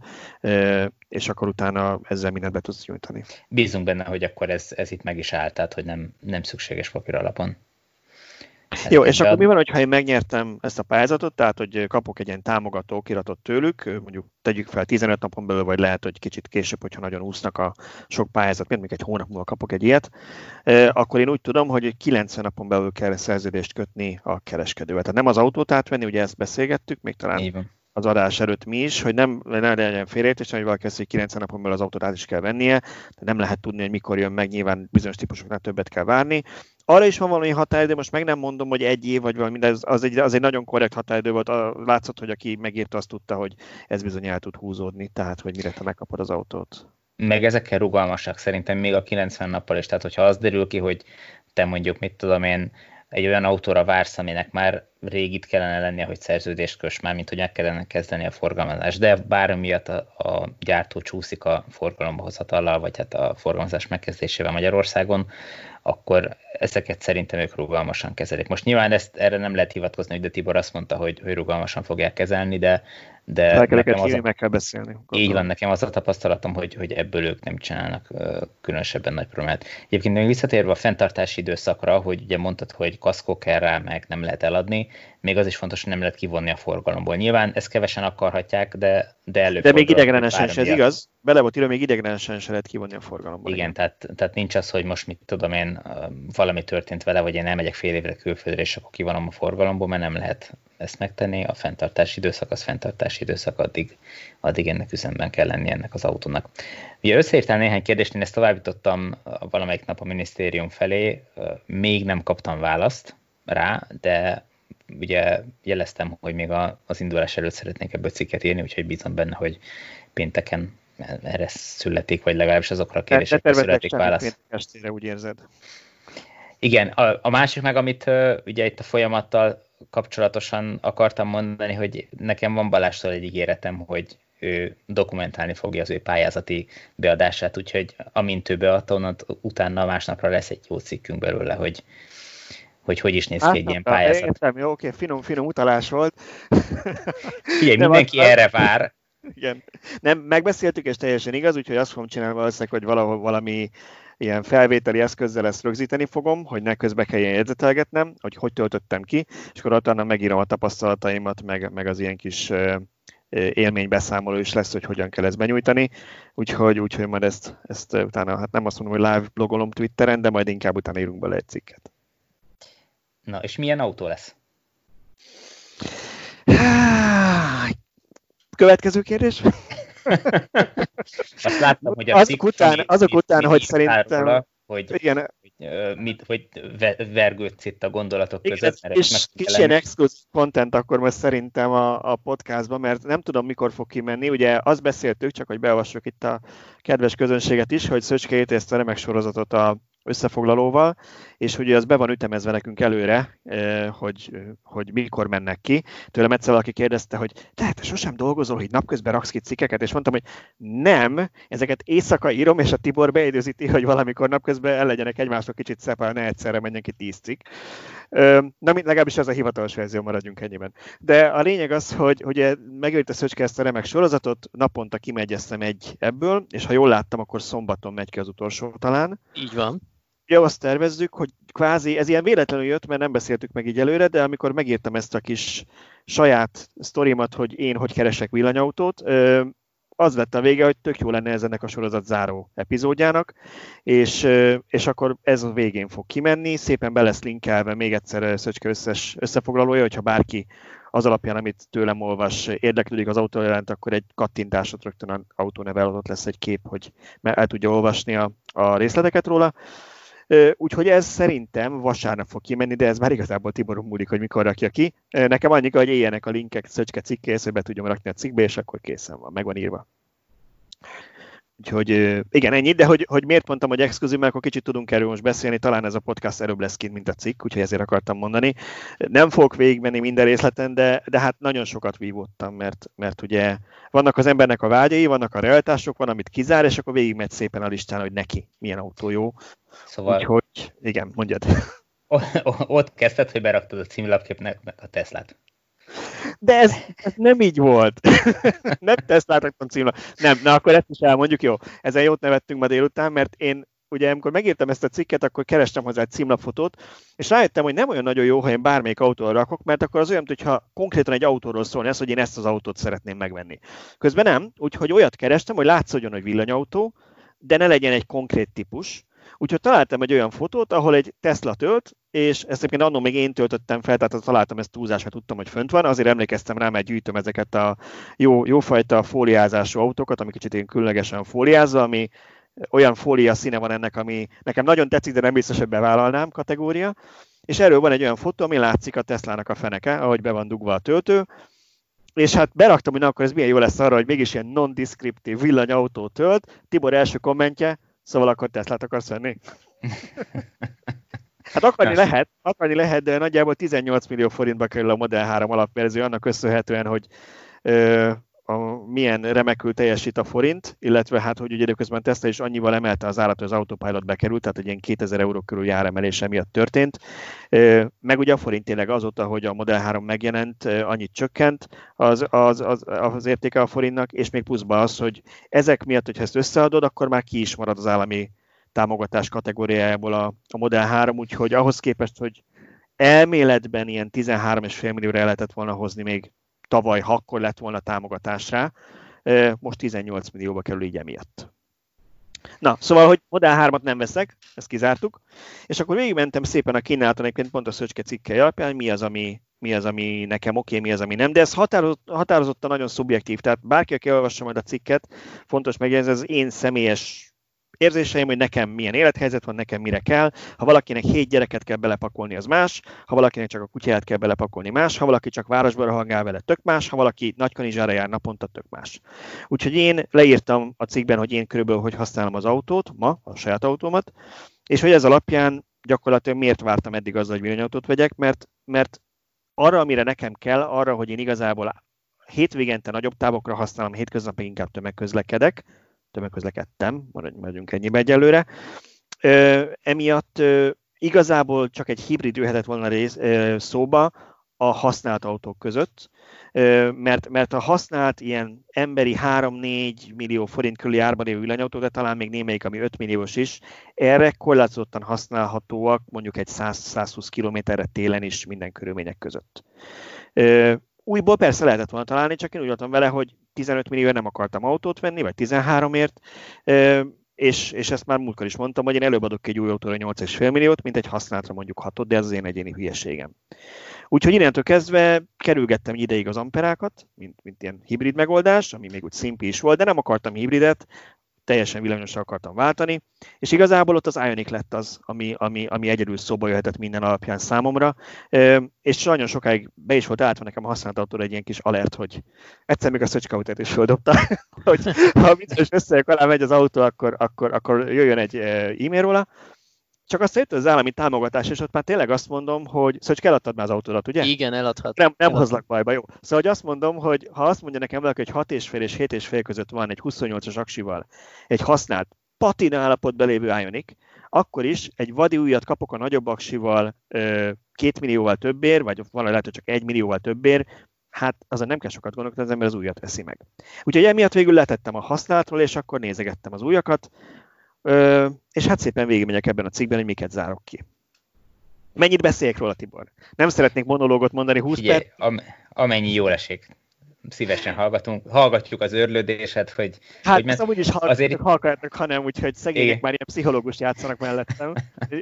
és akkor utána ezzel mindent be tudsz nyújtani. Bízunk benne, hogy akkor ez, ez itt meg is állt, tehát hogy nem, nem szükséges papír alapon. Jó, és akkor mi van, ha én megnyertem ezt a pályázatot, tehát hogy kapok egy ilyen támogató okiratot tőlük, mondjuk tegyük fel 15 napon belül, vagy lehet, hogy kicsit később, hogyha nagyon úsznak a sok pályázat, mint még egy hónap múlva kapok egy ilyet, akkor én úgy tudom, hogy 90 napon belül kell szerződést kötni a kereskedővel. Tehát nem az autót átvenni, ugye ezt beszélgettük, még talán Igen az adás előtt mi is, hogy nem, ne legyen félreértés, hogy valaki hogy 90 napon belül az autót át is kell vennie, de nem lehet tudni, hogy mikor jön meg, nyilván bizonyos típusoknál többet kell várni. Arra is van valami határidő, most meg nem mondom, hogy egy év vagy valami, de az, az, egy, az egy nagyon korrekt határidő volt. Látszott, hogy aki megírta, azt tudta, hogy ez bizony el tud húzódni, tehát hogy mire te megkapod az autót. Meg ezekkel rugalmasak szerintem még a 90 nappal is. Tehát, hogyha az derül ki, hogy te mondjuk, mit tudom én, egy olyan autóra vársz, aminek már rég itt kellene lennie, hogy szerződést kös már, mint hogy meg kellene kezdeni a forgalmazás, de bármi miatt a, a gyártó csúszik a forgalomba hozatallal, vagy hát a forgalmazás megkezdésével Magyarországon, akkor ezeket szerintem ők rugalmasan kezelik. Most nyilván ezt erre nem lehet hivatkozni, hogy de Tibor azt mondta, hogy, hogy rugalmasan fogják kezelni, de, de meg, nekem az a, meg kell beszélni. Gondolom. Így van, nekem az a tapasztalatom, hogy, hogy ebből ők nem csinálnak különösebben nagy problémát. Egyébként még visszatérve a fenntartási időszakra, hogy ugye mondtad, hogy kaszkó kell rá, meg nem lehet eladni, még az is fontos, hogy nem lehet kivonni a forgalomból. Nyilván ezt kevesen akarhatják, de, de előbb. De még idegrenesen se, ez igaz? Bele volt írva, még idegrenesen se lehet kivonni a forgalomból. Igen, tehát, tehát nincs az, hogy most mit tudom én, valami történt vele, vagy én elmegyek fél évre külföldre, és akkor kivonom a forgalomból, mert nem lehet ezt megtenni. A fenntartási időszak az fenntartási időszak, addig, addig ennek üzemben kell lenni ennek az autónak. Ugye összeírtál néhány kérdést, én ezt továbbítottam valamelyik nap a minisztérium felé, még nem kaptam választ rá, de ugye jeleztem, hogy még az indulás előtt szeretnék ebből cikket írni, úgyhogy bízom benne, hogy pénteken erre születik, vagy legalábbis azokra a kérdésekre születik válasz. Estére úgy érzed. Igen, a, a másik meg, amit uh, ugye itt a folyamattal kapcsolatosan akartam mondani, hogy nekem van Balástól egy ígéretem, hogy ő dokumentálni fogja az ő pályázati beadását, úgyhogy amint ő beadta, utána másnapra lesz egy jó cikkünk belőle, hogy, hogy hogy is néz ki egy ilyen pályázat. Értem, jó, oké, finom, finom utalás volt. Figyelj, mindenki az, erre vár. Igen. Nem, megbeszéltük, és teljesen igaz, úgyhogy azt fogom csinálni valószínűleg, hogy valahol valami ilyen felvételi eszközzel ezt rögzíteni fogom, hogy ne közbe kelljen jegyzetelgetnem, hogy hogy töltöttem ki, és akkor utána megírom a tapasztalataimat, meg, meg az ilyen kis élménybeszámoló is lesz, hogy hogyan kell ezt benyújtani, úgyhogy, úgyhogy majd ezt, ezt utána, hát nem azt mondom, hogy live blogolom Twitteren, de majd inkább utána írunk bele egy cikket. Na, és milyen autó lesz? Következő kérdés? Azt láttam, hogy a azok után, azok után, hogy szerintem... Róla, hogy, igen. hogy, mit, hogy vergődsz itt a gondolatok igen, között. Mert és kis ilyen exkluzív content akkor most szerintem a, a podcastban, mert nem tudom, mikor fog kimenni. Ugye azt beszéltük, csak hogy beolvassuk itt a kedves közönséget is, hogy Szöcske a remek sorozatot a összefoglalóval, és ugye az be van ütemezve nekünk előre, eh, hogy, hogy mikor mennek ki. Tőlem egyszer valaki kérdezte, hogy tehát te sosem dolgozol, hogy napközben raksz ki cikkeket, és mondtam, hogy nem, ezeket éjszaka írom, és a Tibor beidőzíti, hogy valamikor napközben el legyenek egymásról kicsit szepál, ne egyszerre menjen ki tíz cikk. Na, legalábbis ez a hivatalos verzió, maradjunk ennyiben. De a lényeg az, hogy ugye megjött a Szöcske ezt a remek sorozatot, naponta kimegyeztem egy ebből, és ha jól láttam, akkor szombaton megy ki az utolsó talán. Így van. Ja, azt tervezzük, hogy kvázi, ez ilyen véletlenül jött, mert nem beszéltük meg így előre, de amikor megírtam ezt a kis saját sztorimat, hogy én hogy keresek villanyautót, az lett a vége, hogy tök jó lenne ez ennek a sorozat záró epizódjának, és, és akkor ez a végén fog kimenni, szépen be lesz linkelve még egyszer Szöcske összes összefoglalója, hogyha bárki az alapján, amit tőlem olvas, érdeklődik az autó jelent, akkor egy kattintásot rögtön az autóneve alatt lesz egy kép, hogy el tudja olvasni a, a részleteket róla. Úgyhogy ez szerintem vasárnap fog kimenni, de ez már igazából Tiboron múlik, hogy mikor rakja ki. Nekem annyi, hogy éljenek a linkek Szöcske cikkéhez, hogy be tudjam rakni a cikkbe, és akkor készen van, meg van írva. Úgyhogy igen, ennyi, de hogy, hogy miért mondtam, hogy exkluzív, mert akkor kicsit tudunk erről most beszélni, talán ez a podcast erőbb lesz kint, mint a cikk, úgyhogy ezért akartam mondani. Nem fogok végigmenni minden részleten, de, de hát nagyon sokat vívottam, mert, mert ugye vannak az embernek a vágyai, vannak a realitások, van, amit kizár, és akkor végigmegy szépen a listán, hogy neki milyen autó jó. Szóval... Úgyhogy, igen, mondjad. Ott kezdted, hogy beraktad a címlapképnek a Teslát. De ez, ez nem így volt. nem Teslát raktam címlap. Nem, na akkor ezt is elmondjuk, jó. Ezen jót nevettünk ma délután, mert én ugye amikor megírtam ezt a cikket, akkor kerestem hozzá egy címlapfotót, és rájöttem, hogy nem olyan nagyon jó, ha én bármelyik autóra rakok, mert akkor az olyan, mintha konkrétan egy autóról szólni ez, hogy én ezt az autót szeretném megvenni. Közben nem, úgyhogy olyat kerestem, hogy látszódjon, hogy villanyautó, de ne legyen egy konkrét típus, Úgyhogy találtam egy olyan fotót, ahol egy Tesla tölt, és ezt egyébként annól még én töltöttem fel, tehát találtam ezt túlzásra, tudtam, hogy fönt van, azért emlékeztem rá, mert gyűjtöm ezeket a jó, jófajta fóliázású autókat, ami kicsit én különlegesen fóliázza, ami olyan fólia színe van ennek, ami nekem nagyon tetszik, de nem biztos, hogy bevállalnám kategória. És erről van egy olyan fotó, ami látszik a Teslának a feneke, ahogy be van dugva a töltő, és hát beraktam, hogy na, akkor ez milyen jó lesz arra, hogy mégis ilyen non-descriptív villanyautó tölt. Tibor első kommentje, Szóval akkor Teslát akarsz venni? Hát akarni lehet, akarni lehet, de nagyjából 18 millió forintba kerül a Model 3 alapverzió, annak köszönhetően, hogy ö, a, milyen remekül teljesít a forint, illetve hát, hogy ugye időközben Tesla is annyival emelte az állat, hogy az autopilot bekerült, tehát egy ilyen 2000 euró körül járemelése miatt történt. Meg ugye a forint tényleg azóta, hogy a Model 3 megjelent, annyit csökkent az, az, az, az értéke a forintnak, és még pluszban az, hogy ezek miatt, hogyha ezt összeadod, akkor már ki is marad az állami támogatás kategóriájából a, a Model 3, úgyhogy ahhoz képest, hogy elméletben ilyen 13,5 millióra lehetett volna hozni még tavaly, ha akkor lett volna támogatásra, most 18 millióba kerül így emiatt. Na, szóval, hogy Model 3-at nem veszek, ezt kizártuk, és akkor végigmentem szépen a kínálaton, egyébként pont a Szöcske cikke alapján, mi az, ami, mi az, ami nekem oké, okay, mi az, ami nem, de ez határozott, határozottan nagyon szubjektív, tehát bárki, aki olvassa majd a cikket, fontos megjegyezni, ez az én személyes érzéseim, hogy nekem milyen élethelyzet van, nekem mire kell. Ha valakinek hét gyereket kell belepakolni, az más. Ha valakinek csak a kutyát kell belepakolni, más. Ha valaki csak városba rohangál vele, tök más. Ha valaki Nagykanizsára jár naponta, tök más. Úgyhogy én leírtam a cikkben, hogy én körülbelül hogy használom az autót, ma a saját autómat, és hogy ez alapján gyakorlatilag miért vártam eddig azzal, hogy villanyautót vegyek, mert, mert arra, amire nekem kell, arra, hogy én igazából hétvégente nagyobb távokra használom, hétköznap inkább tömegközlekedek, tömegközlekedtem, maradjunk ennyibe egyelőre. Emiatt igazából csak egy hibrid jöhetett volna rész, szóba a használt autók között, mert, mert a használt ilyen emberi 3-4 millió forint körüli árban lévő villanyautó, de talán még némelyik, ami 5 milliós is, erre korlátozottan használhatóak mondjuk egy 100-120 kilométerre télen is minden körülmények között. Újból persze lehetett volna találni, csak én úgy voltam vele, hogy 15 millióért nem akartam autót venni, vagy 13-ért, és, és ezt már múltkor is mondtam, hogy én előbb adok egy új autóra 8,5 milliót, mint egy használatra mondjuk 6 de ez az én egyéni hülyeségem. Úgyhogy innentől kezdve kerülgettem ideig az amperákat, mint, mint ilyen hibrid megoldás, ami még úgy szimpi is volt, de nem akartam hibridet, teljesen villanyosra akartam váltani, és igazából ott az Ionic lett az, ami, ami, ami egyedül szóba jöhetett minden alapján számomra, és nagyon sokáig be is volt állítva nekem a használt autóra egy ilyen kis alert, hogy egyszer még a szöcskautet is földobta, hogy ha bizonyos összejök alá megy az autó, akkor, akkor, akkor jöjjön egy e-mail róla, csak azt jött az állami támogatás, és ott már tényleg azt mondom, hogy szóval csak eladtad már az autódat, ugye? Igen, eladhat. Nem, nem hozlak bajba, jó. Szóval hogy azt mondom, hogy ha azt mondja nekem valaki, hogy 6 és fél és 7 és fél között van egy 28-as aksival, egy használt patina állapotban lévő Ionic, akkor is egy vadi újat kapok a nagyobb aksival két millióval többér, vagy valahogy lehet, hogy csak egy millióval többér, hát azon nem kell sokat gondolkodni, az ember az újat veszi meg. Úgyhogy emiatt végül letettem a használatról, és akkor nézegettem az újakat, Ö, és hát szépen végigmegyek ebben a cikkben, hogy miket zárok ki. Mennyit beszéljek róla, Tibor? Nem szeretnék monológot mondani 20 Figyelj, perc. Am- amennyi jól esik. Szívesen hallgatunk, hallgatjuk az őrlődéset, hogy... Hát hogy mert is hallgatok, azért... hallgatnak, hanem úgyhogy szegények Igen. már ilyen pszichológus játszanak mellettem.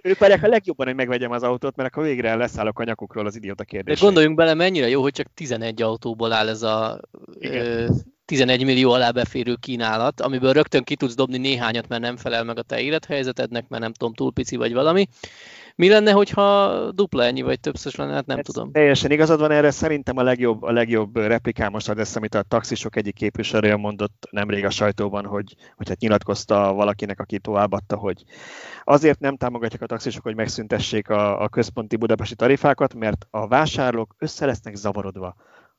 ők várják a legjobban, hogy megvegyem az autót, mert akkor végre leszállok a nyakukról az idióta kérdésre. De gondoljunk bele, mennyire jó, hogy csak 11 autóból áll ez a ö, 11 millió alá beférő kínálat, amiből rögtön ki tudsz dobni néhányat, mert nem felel meg a te élethelyzetednek, mert nem tudom, túl pici vagy valami. Mi lenne, hogyha dupla ennyi, vagy többször lenne, hát nem Ez tudom. Teljesen igazad van erre, szerintem a legjobb, a legjobb replikám most az, amit a taxisok egyik képviselője mondott nemrég a sajtóban, hogy, hogy hát nyilatkozta valakinek, aki továbbadta, hogy azért nem támogatják a taxisok, hogy megszüntessék a, a központi budapesti tarifákat, mert a vásárlók össze lesznek zavarodva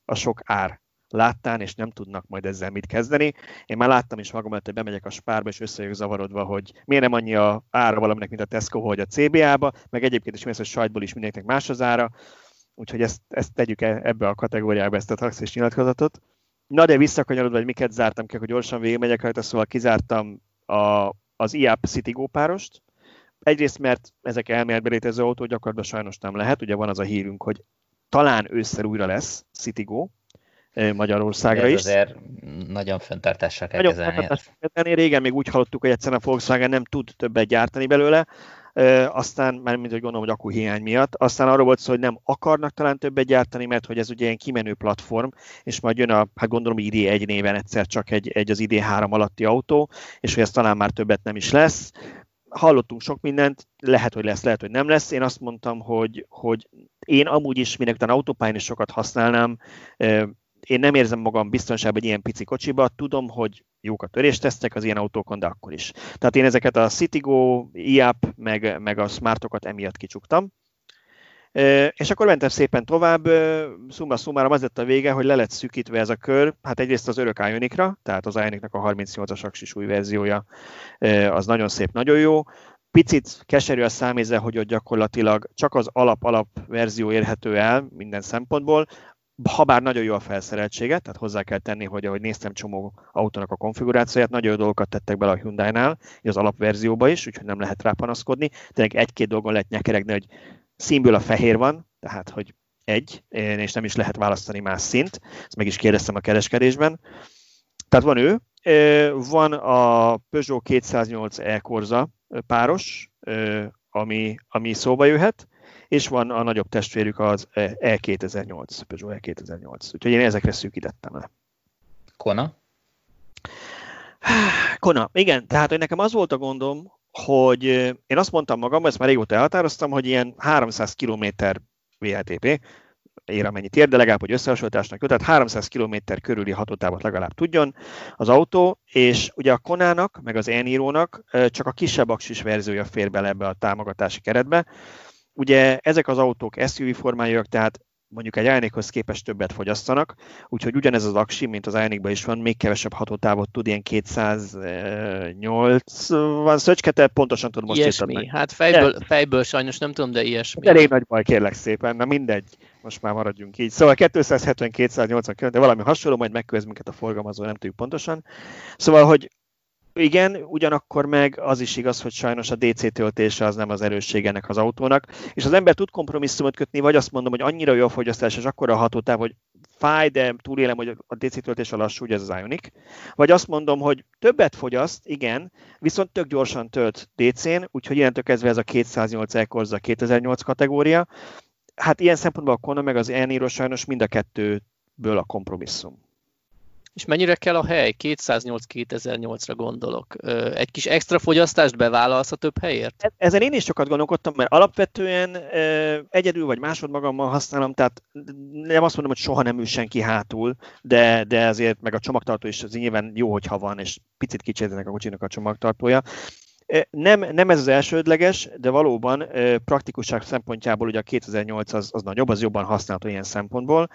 a sok ár láttán, és nem tudnak majd ezzel mit kezdeni. Én már láttam is magam, hogy bemegyek a spárba, és összejövök zavarodva, hogy miért nem annyi a ára valaminek, mint a Tesco, hogy a CBA-ba, meg egyébként is mész, hogy sajtból is mindenkinek más az ára, úgyhogy ezt, ezt tegyük e, ebbe a kategóriába, ezt a taxis nyilatkozatot. Na de visszakanyarodva, hogy miket zártam ki, hogy gyorsan végigmegyek rajta, szóval kizártam a az IAP Citigo párost. Egyrészt, mert ezek elméletben létező autó gyakorlatilag sajnos nem lehet. Ugye van az a hírünk, hogy talán ősszel újra lesz Citigo, Magyarországra ez is. azért nagyon fenntartással kell Nagyon kezelni. kezelni. Régen még úgy hallottuk, hogy egyszerűen a Volkswagen nem tud többet gyártani belőle, aztán, már mint hogy gondolom, hogy akkuhiány miatt, aztán arról volt szó, hogy nem akarnak talán többet gyártani, mert hogy ez ugye ilyen kimenő platform, és majd jön a, hát gondolom ID1 néven egyszer csak egy, egy az ID3 alatti autó, és hogy ez talán már többet nem is lesz. Hallottunk sok mindent, lehet, hogy lesz, lehet, hogy nem lesz. Én azt mondtam, hogy, hogy én amúgy is minek után autópályán is sokat használnám, én nem érzem magam biztonságban egy ilyen pici kocsiba, tudom, hogy jók a töréstesztek az ilyen autókon, de akkor is. Tehát én ezeket a Citigo, IAP, meg, meg a Smartokat emiatt kicsuktam. És akkor mentem szépen tovább, szumma szumára az lett a vége, hogy le lett szűkítve ez a kör, hát egyrészt az örök Ionicra, tehát az Ionicnak a 38-as aksis új verziója, az nagyon szép, nagyon jó. Picit keserű a száméze, hogy ott gyakorlatilag csak az alap-alap verzió érhető el minden szempontból, ha bár nagyon jó a felszereltsége, tehát hozzá kell tenni, hogy ahogy néztem csomó autónak a konfigurációját, nagyon jó dolgokat tettek bele a Hyundai-nál, az alapverzióba is, úgyhogy nem lehet rá panaszkodni. Tényleg egy-két dolgon lehet nyekeregni, hogy színből a fehér van, tehát hogy egy, és nem is lehet választani más szint. Ezt meg is kérdeztem a kereskedésben. Tehát van ő, van a Peugeot 208 e-korza páros, ami, ami szóba jöhet, és van a nagyobb testvérük az E2008, Peugeot E2008. Úgyhogy én ezekre szűkítettem le. Kona? Kona, igen, tehát hogy nekem az volt a gondom, hogy én azt mondtam magamban, ezt már régóta elhatároztam, hogy ilyen 300 km VLTP, ér amennyit ér, de legalább, hogy összehasonlításnak tehát 300 km körüli hatótávot legalább tudjon az autó, és ugye a Konának, meg az Eniro-nak csak a kisebb aksis verziója fér bele ebbe a támogatási keretbe, Ugye ezek az autók SUV formájúak, tehát mondjuk egy Ioniqhoz képest többet fogyasztanak, úgyhogy ugyanez az aksi, mint az ioniq is van, még kevesebb hatótávot tud, ilyen 208 van szöcskete, pontosan tudom most Ilyesmi, hát fejből, fejből sajnos nem tudom, de ilyesmi. Elég nagy baj, kérlek szépen, na mindegy, most már maradjunk így. Szóval 270-280 km, de valami hasonló, majd megkövet minket a forgalmazó, nem tudjuk pontosan. Szóval, hogy igen, ugyanakkor meg az is igaz, hogy sajnos a DC töltése az nem az erősség ennek az autónak, és az ember tud kompromisszumot kötni, vagy azt mondom, hogy annyira jó a fogyasztás, és akkor a hatótáv, hogy fáj, de túlélem, hogy a DC töltés a lassú, ugye ez az Ionic. Vagy azt mondom, hogy többet fogyaszt, igen, viszont tök gyorsan tölt DC-n, úgyhogy innentől kezdve ez a 208 e 2008 kategória. Hát ilyen szempontból a Kona meg az Eniro sajnos mind a kettőből a kompromisszum. És mennyire kell a hely? 208-2008-ra gondolok. Egy kis extra fogyasztást bevállalsz a több helyért? E-, ezen én is sokat gondolkodtam, mert alapvetően egyedül vagy másod magammal használom, tehát nem azt mondom, hogy soha nem ül senki hátul, de, de azért meg a csomagtartó is az nyilván jó, hogyha van, és picit kicsit a kocsinak a csomagtartója. Nem, nem ez az elsődleges, de valóban praktikusság szempontjából ugye a 2008 az, az nagyobb, az jobban használható ilyen szempontból.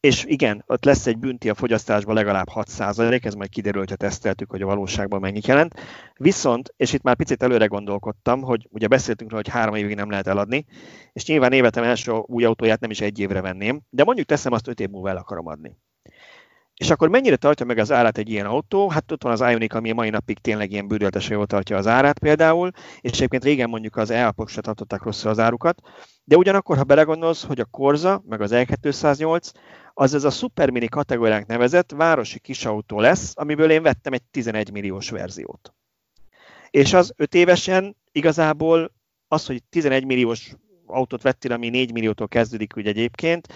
És igen, ott lesz egy bünti a fogyasztásban legalább 6%, ez majd kiderül, hogyha teszteltük, hogy a valóságban mennyit jelent. Viszont, és itt már picit előre gondolkodtam, hogy ugye beszéltünk róla, hogy három évig nem lehet eladni, és nyilván életem első új autóját nem is egy évre venném, de mondjuk teszem azt, öt év múlva el akarom adni. És akkor mennyire tartja meg az árát egy ilyen autó? Hát ott van az Ioniq, ami mai napig tényleg ilyen bődöltesen jól tartja az árát például, és egyébként régen mondjuk az e se tartották rosszul az árukat, de ugyanakkor, ha belegondolsz, hogy a Corza, meg az E208, az ez a Super Mini kategóriánk nevezett városi kisautó lesz, amiből én vettem egy 11 milliós verziót. És az 5 évesen igazából az, hogy 11 milliós autót vettél, ami 4 milliótól kezdődik ugye egyébként,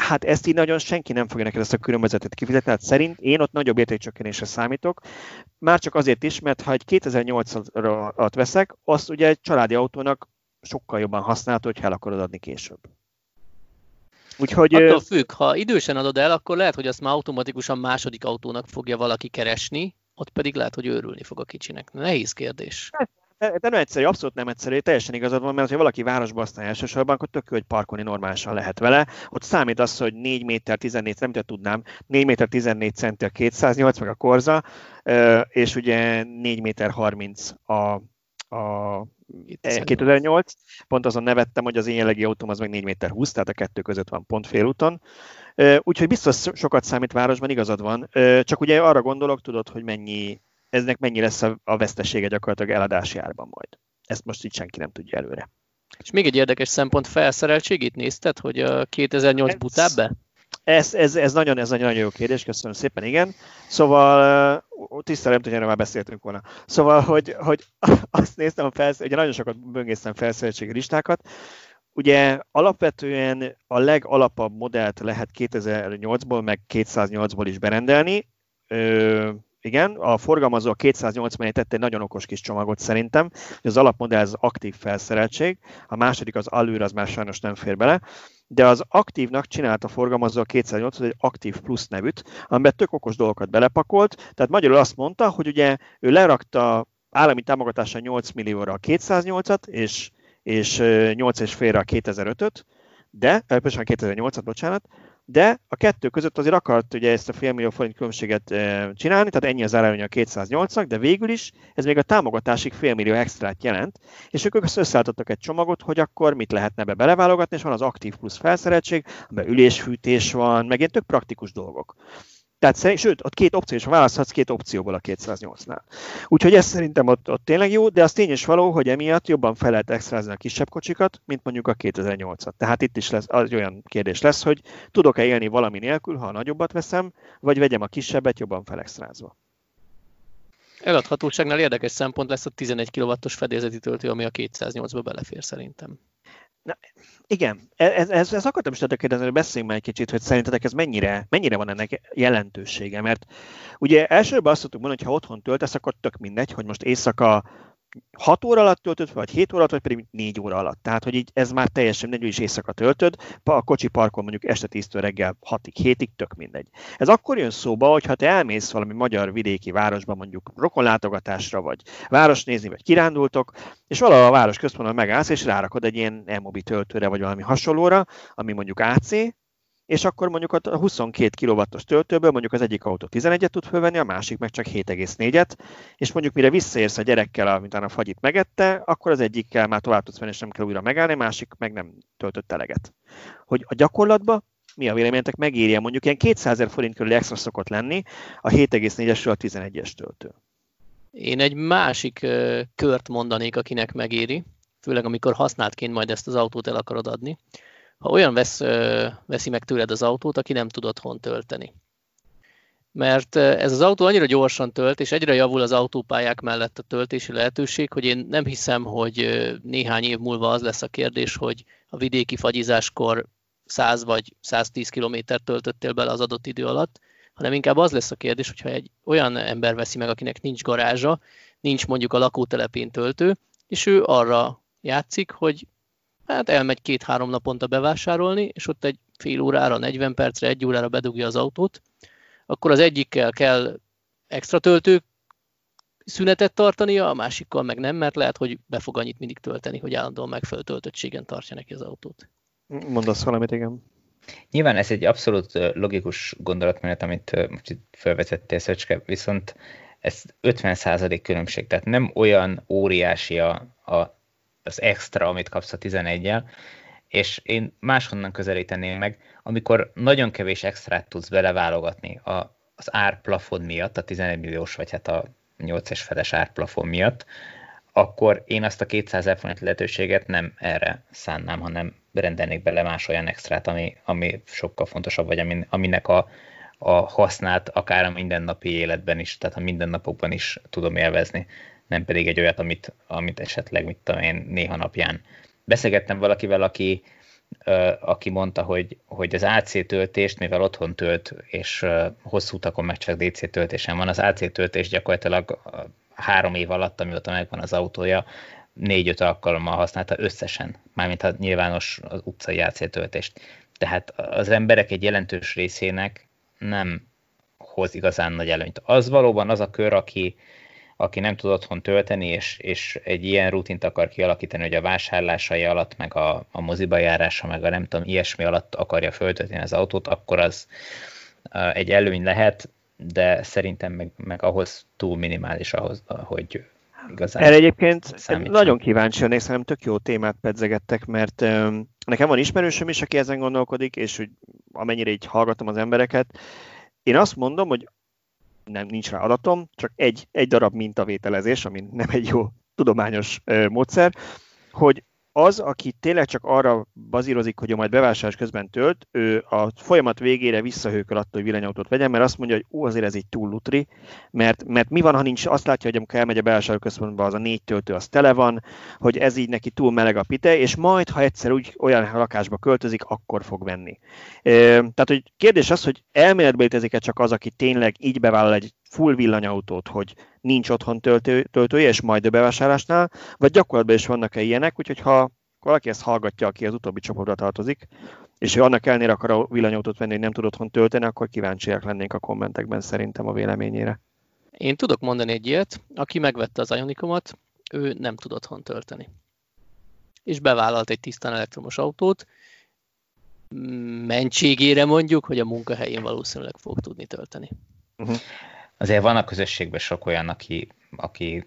hát ezt így nagyon senki nem fogja neked ezt a különbözetet kifizetni, tehát szerint én ott nagyobb értékcsökkenésre számítok, már csak azért is, mert ha egy 2008-at veszek, azt ugye egy családi autónak sokkal jobban használható, hogy el akarod adni később. Úgyhogy, Attól függ, ha idősen adod el, akkor lehet, hogy azt már automatikusan második autónak fogja valaki keresni, ott pedig lehet, hogy őrülni fog a kicsinek. Nehéz kérdés. De nem egyszerű, abszolút nem egyszerű, teljesen igazad van, mert ha valaki városba aztán elsősorban, akkor tök jó, hogy parkolni normálisan lehet vele. Ott számít az, hogy 4 méter 14, nem tudnám, 4 méter 14 centi a 208, meg a korza, és ugye 4 méter 30 a, a 2008. Pont azon nevettem, hogy az én jellegi autóm az meg 4 méter 20, tehát a kettő között van pont félúton. Úgyhogy biztos sokat számít városban, igazad van. Csak ugye arra gondolok, tudod, hogy mennyi eznek mennyi lesz a, a vesztesége gyakorlatilag eladási árban majd. Ezt most így senki nem tudja előre. És még egy érdekes szempont, felszereltségét nézted, hogy a 2008 butább be? Ez, ez, ez, nagyon, ez nagyon, nagyon jó kérdés, köszönöm szépen, igen. Szóval, tisztelem, hogy erről már beszéltünk volna. Szóval, hogy, hogy azt néztem a felszereltség, ugye nagyon sokat böngésztem felszereltségi listákat, Ugye alapvetően a legalapabb modellt lehet 2008-ból, meg 208-ból is berendelni. Igen, a forgalmazó a 280 tette egy nagyon okos kis csomagot szerintem, az alapmodell az aktív felszereltség, a második az alűr, az már sajnos nem fér bele, de az aktívnak csinálta a forgalmazó a 280 egy aktív plusz nevűt, amiben tök okos dolgokat belepakolt, tehát magyarul azt mondta, hogy ugye ő lerakta állami támogatása 8 millióra a 208-at, és és 8,5-re a 2005-öt, de, pontosan 2008-at, bocsánat, de a kettő között azért akart ugye ezt a fél millió forint különbséget csinálni, tehát ennyi az árelőnye a 208-nak, de végül is ez még a támogatásig fél millió extrát jelent, és ők összeállítottak egy csomagot, hogy akkor mit lehetne be beleválogatni, és van az aktív plusz felszereltség, amiben ülésfűtés van, meg ilyen tök praktikus dolgok. Tehát szerint, sőt, ott két opció is választhatsz két opcióból a 208-nál. Úgyhogy ez szerintem ott, ott tényleg jó, de az tény is való, hogy emiatt jobban fel lehet extrázni a kisebb kocsikat, mint mondjuk a 2008-at. Tehát itt is lesz, az olyan kérdés lesz, hogy tudok-e élni valami nélkül, ha a nagyobbat veszem, vagy vegyem a kisebbet jobban felextrázva. Eladhatóságnál érdekes szempont lesz a 11 kW-os fedélzeti töltő, ami a 208-ba belefér szerintem. Na, igen, e, ez, ez, ez akartam is kérdezni, hogy beszéljünk már egy kicsit, hogy szerintetek ez mennyire, mennyire van ennek jelentősége, mert ugye elsőben azt tudtuk mondani, hogy ha otthon töltesz, akkor tök mindegy, hogy most éjszaka 6 óra alatt töltöd, vagy 7 óra alatt, vagy pedig 4 óra alatt. Tehát, hogy így ez már teljesen mindegy, is éjszaka töltöd, a kocsi parkon mondjuk este 10 reggel 6-ig, 7-ig, tök mindegy. Ez akkor jön szóba, hogy ha te elmész valami magyar vidéki városba, mondjuk rokonlátogatásra, vagy város nézni, vagy kirándultok, és valahol a város központban megállsz, és rárakod egy ilyen e töltőre, vagy valami hasonlóra, ami mondjuk AC, és akkor mondjuk a 22 kW-os töltőből mondjuk az egyik autó 11-et tud fölvenni, a másik meg csak 7,4-et, és mondjuk mire visszaérsz a gyerekkel, amit a fagyit megette, akkor az egyikkel már tovább tudsz menni, és nem kell újra megállni, a másik meg nem töltött eleget. Hogy a gyakorlatban mi a véleményetek, megírja mondjuk ilyen 200 ezer forint körül extra szokott lenni a 7,4-esről a 11-es töltő. Én egy másik kört mondanék, akinek megéri, főleg amikor használtként majd ezt az autót el akarod adni ha olyan vesz, veszi meg tőled az autót, aki nem tud otthon tölteni. Mert ez az autó annyira gyorsan tölt, és egyre javul az autópályák mellett a töltési lehetőség, hogy én nem hiszem, hogy néhány év múlva az lesz a kérdés, hogy a vidéki fagyizáskor 100 vagy 110 kilométert töltöttél bele az adott idő alatt, hanem inkább az lesz a kérdés, hogyha egy olyan ember veszi meg, akinek nincs garázsa, nincs mondjuk a lakótelepén töltő, és ő arra játszik, hogy hát elmegy két-három naponta bevásárolni, és ott egy fél órára, 40 percre, egy órára bedugja az autót, akkor az egyikkel kell extra töltő szünetet tartania, a másikkal meg nem, mert lehet, hogy be fog annyit mindig tölteni, hogy állandóan megfelelő töltöttségen tartja neki az autót. Mondasz valamit, igen. Nyilván ez egy abszolút logikus gondolatmenet, amit most itt felvezettél, Szöcske, viszont ez 50% különbség, tehát nem olyan óriási a, a az extra, amit kapsz a 11-jel, és én máshonnan közelíteném meg, amikor nagyon kevés extrát tudsz beleválogatni a, az árplafon miatt, a 11 milliós, vagy hát a 8-es feles árplafon miatt, akkor én azt a 200 ezer forint lehetőséget nem erre szánnám, hanem rendelnék bele más olyan extrát, ami, ami sokkal fontosabb, vagy aminek a, a hasznát akár a mindennapi életben is, tehát a mindennapokban is tudom élvezni nem pedig egy olyat, amit, amit esetleg, mit tudom én, néha napján. Beszélgettem valakivel, aki, aki mondta, hogy, hogy az AC töltést, mivel otthon tölt, és hosszú utakon meg csak DC töltésen van, az AC töltés gyakorlatilag három év alatt, amióta megvan az autója, négy-öt alkalommal használta összesen, mármint a nyilvános az utcai AC töltést. Tehát az emberek egy jelentős részének nem hoz igazán nagy előnyt. Az valóban az a kör, aki, aki nem tud otthon tölteni, és, és egy ilyen rutint akar kialakítani, hogy a vásárlásai alatt, meg a, a moziba járása, meg a nem tudom, ilyesmi alatt akarja föltölteni az autót, akkor az egy előny lehet, de szerintem meg, meg ahhoz túl minimális ahhoz, hogy igazán Erre egyébként számítson. nagyon kíváncsi lennék, szerintem tök jó témát pedzegettek, mert nekem van ismerősöm is, aki ezen gondolkodik, és hogy amennyire így hallgatom az embereket, én azt mondom, hogy nem nincs rá adatom, csak egy, egy darab mintavételezés, ami nem egy jó tudományos módszer, hogy az, aki tényleg csak arra bazírozik, hogy ő majd bevásárlás közben tölt, ő a folyamat végére visszahőköl attól, hogy villanyautót vegyen, mert azt mondja, hogy ó, azért ez egy túl lutri, mert, mert mi van, ha nincs, azt látja, hogy amikor elmegy a bevásárlóközpontba, az a négy töltő, az tele van, hogy ez így neki túl meleg a pite, és majd, ha egyszer úgy olyan lakásba költözik, akkor fog venni. E, tehát, hogy kérdés az, hogy elméletben létezik-e csak az, aki tényleg így bevállal egy full villanyautót, hogy nincs otthon töltő, töltője, és majd a bevásárlásnál, vagy gyakorlatban is vannak-e ilyenek, úgyhogy ha valaki ezt hallgatja, aki az utóbbi csoportra tartozik, és ő annak ellenére akar a villanyautót venni, hogy nem tud otthon tölteni, akkor kíváncsiak lennénk a kommentekben szerintem a véleményére. Én tudok mondani egy ilyet, aki megvette az Ionikomat, ő nem tud otthon tölteni. És bevállalt egy tisztán elektromos autót, mentségére mondjuk, hogy a munkahelyén valószínűleg fog tudni tölteni. Uh-huh. Azért van a közösségben sok olyan, aki, aki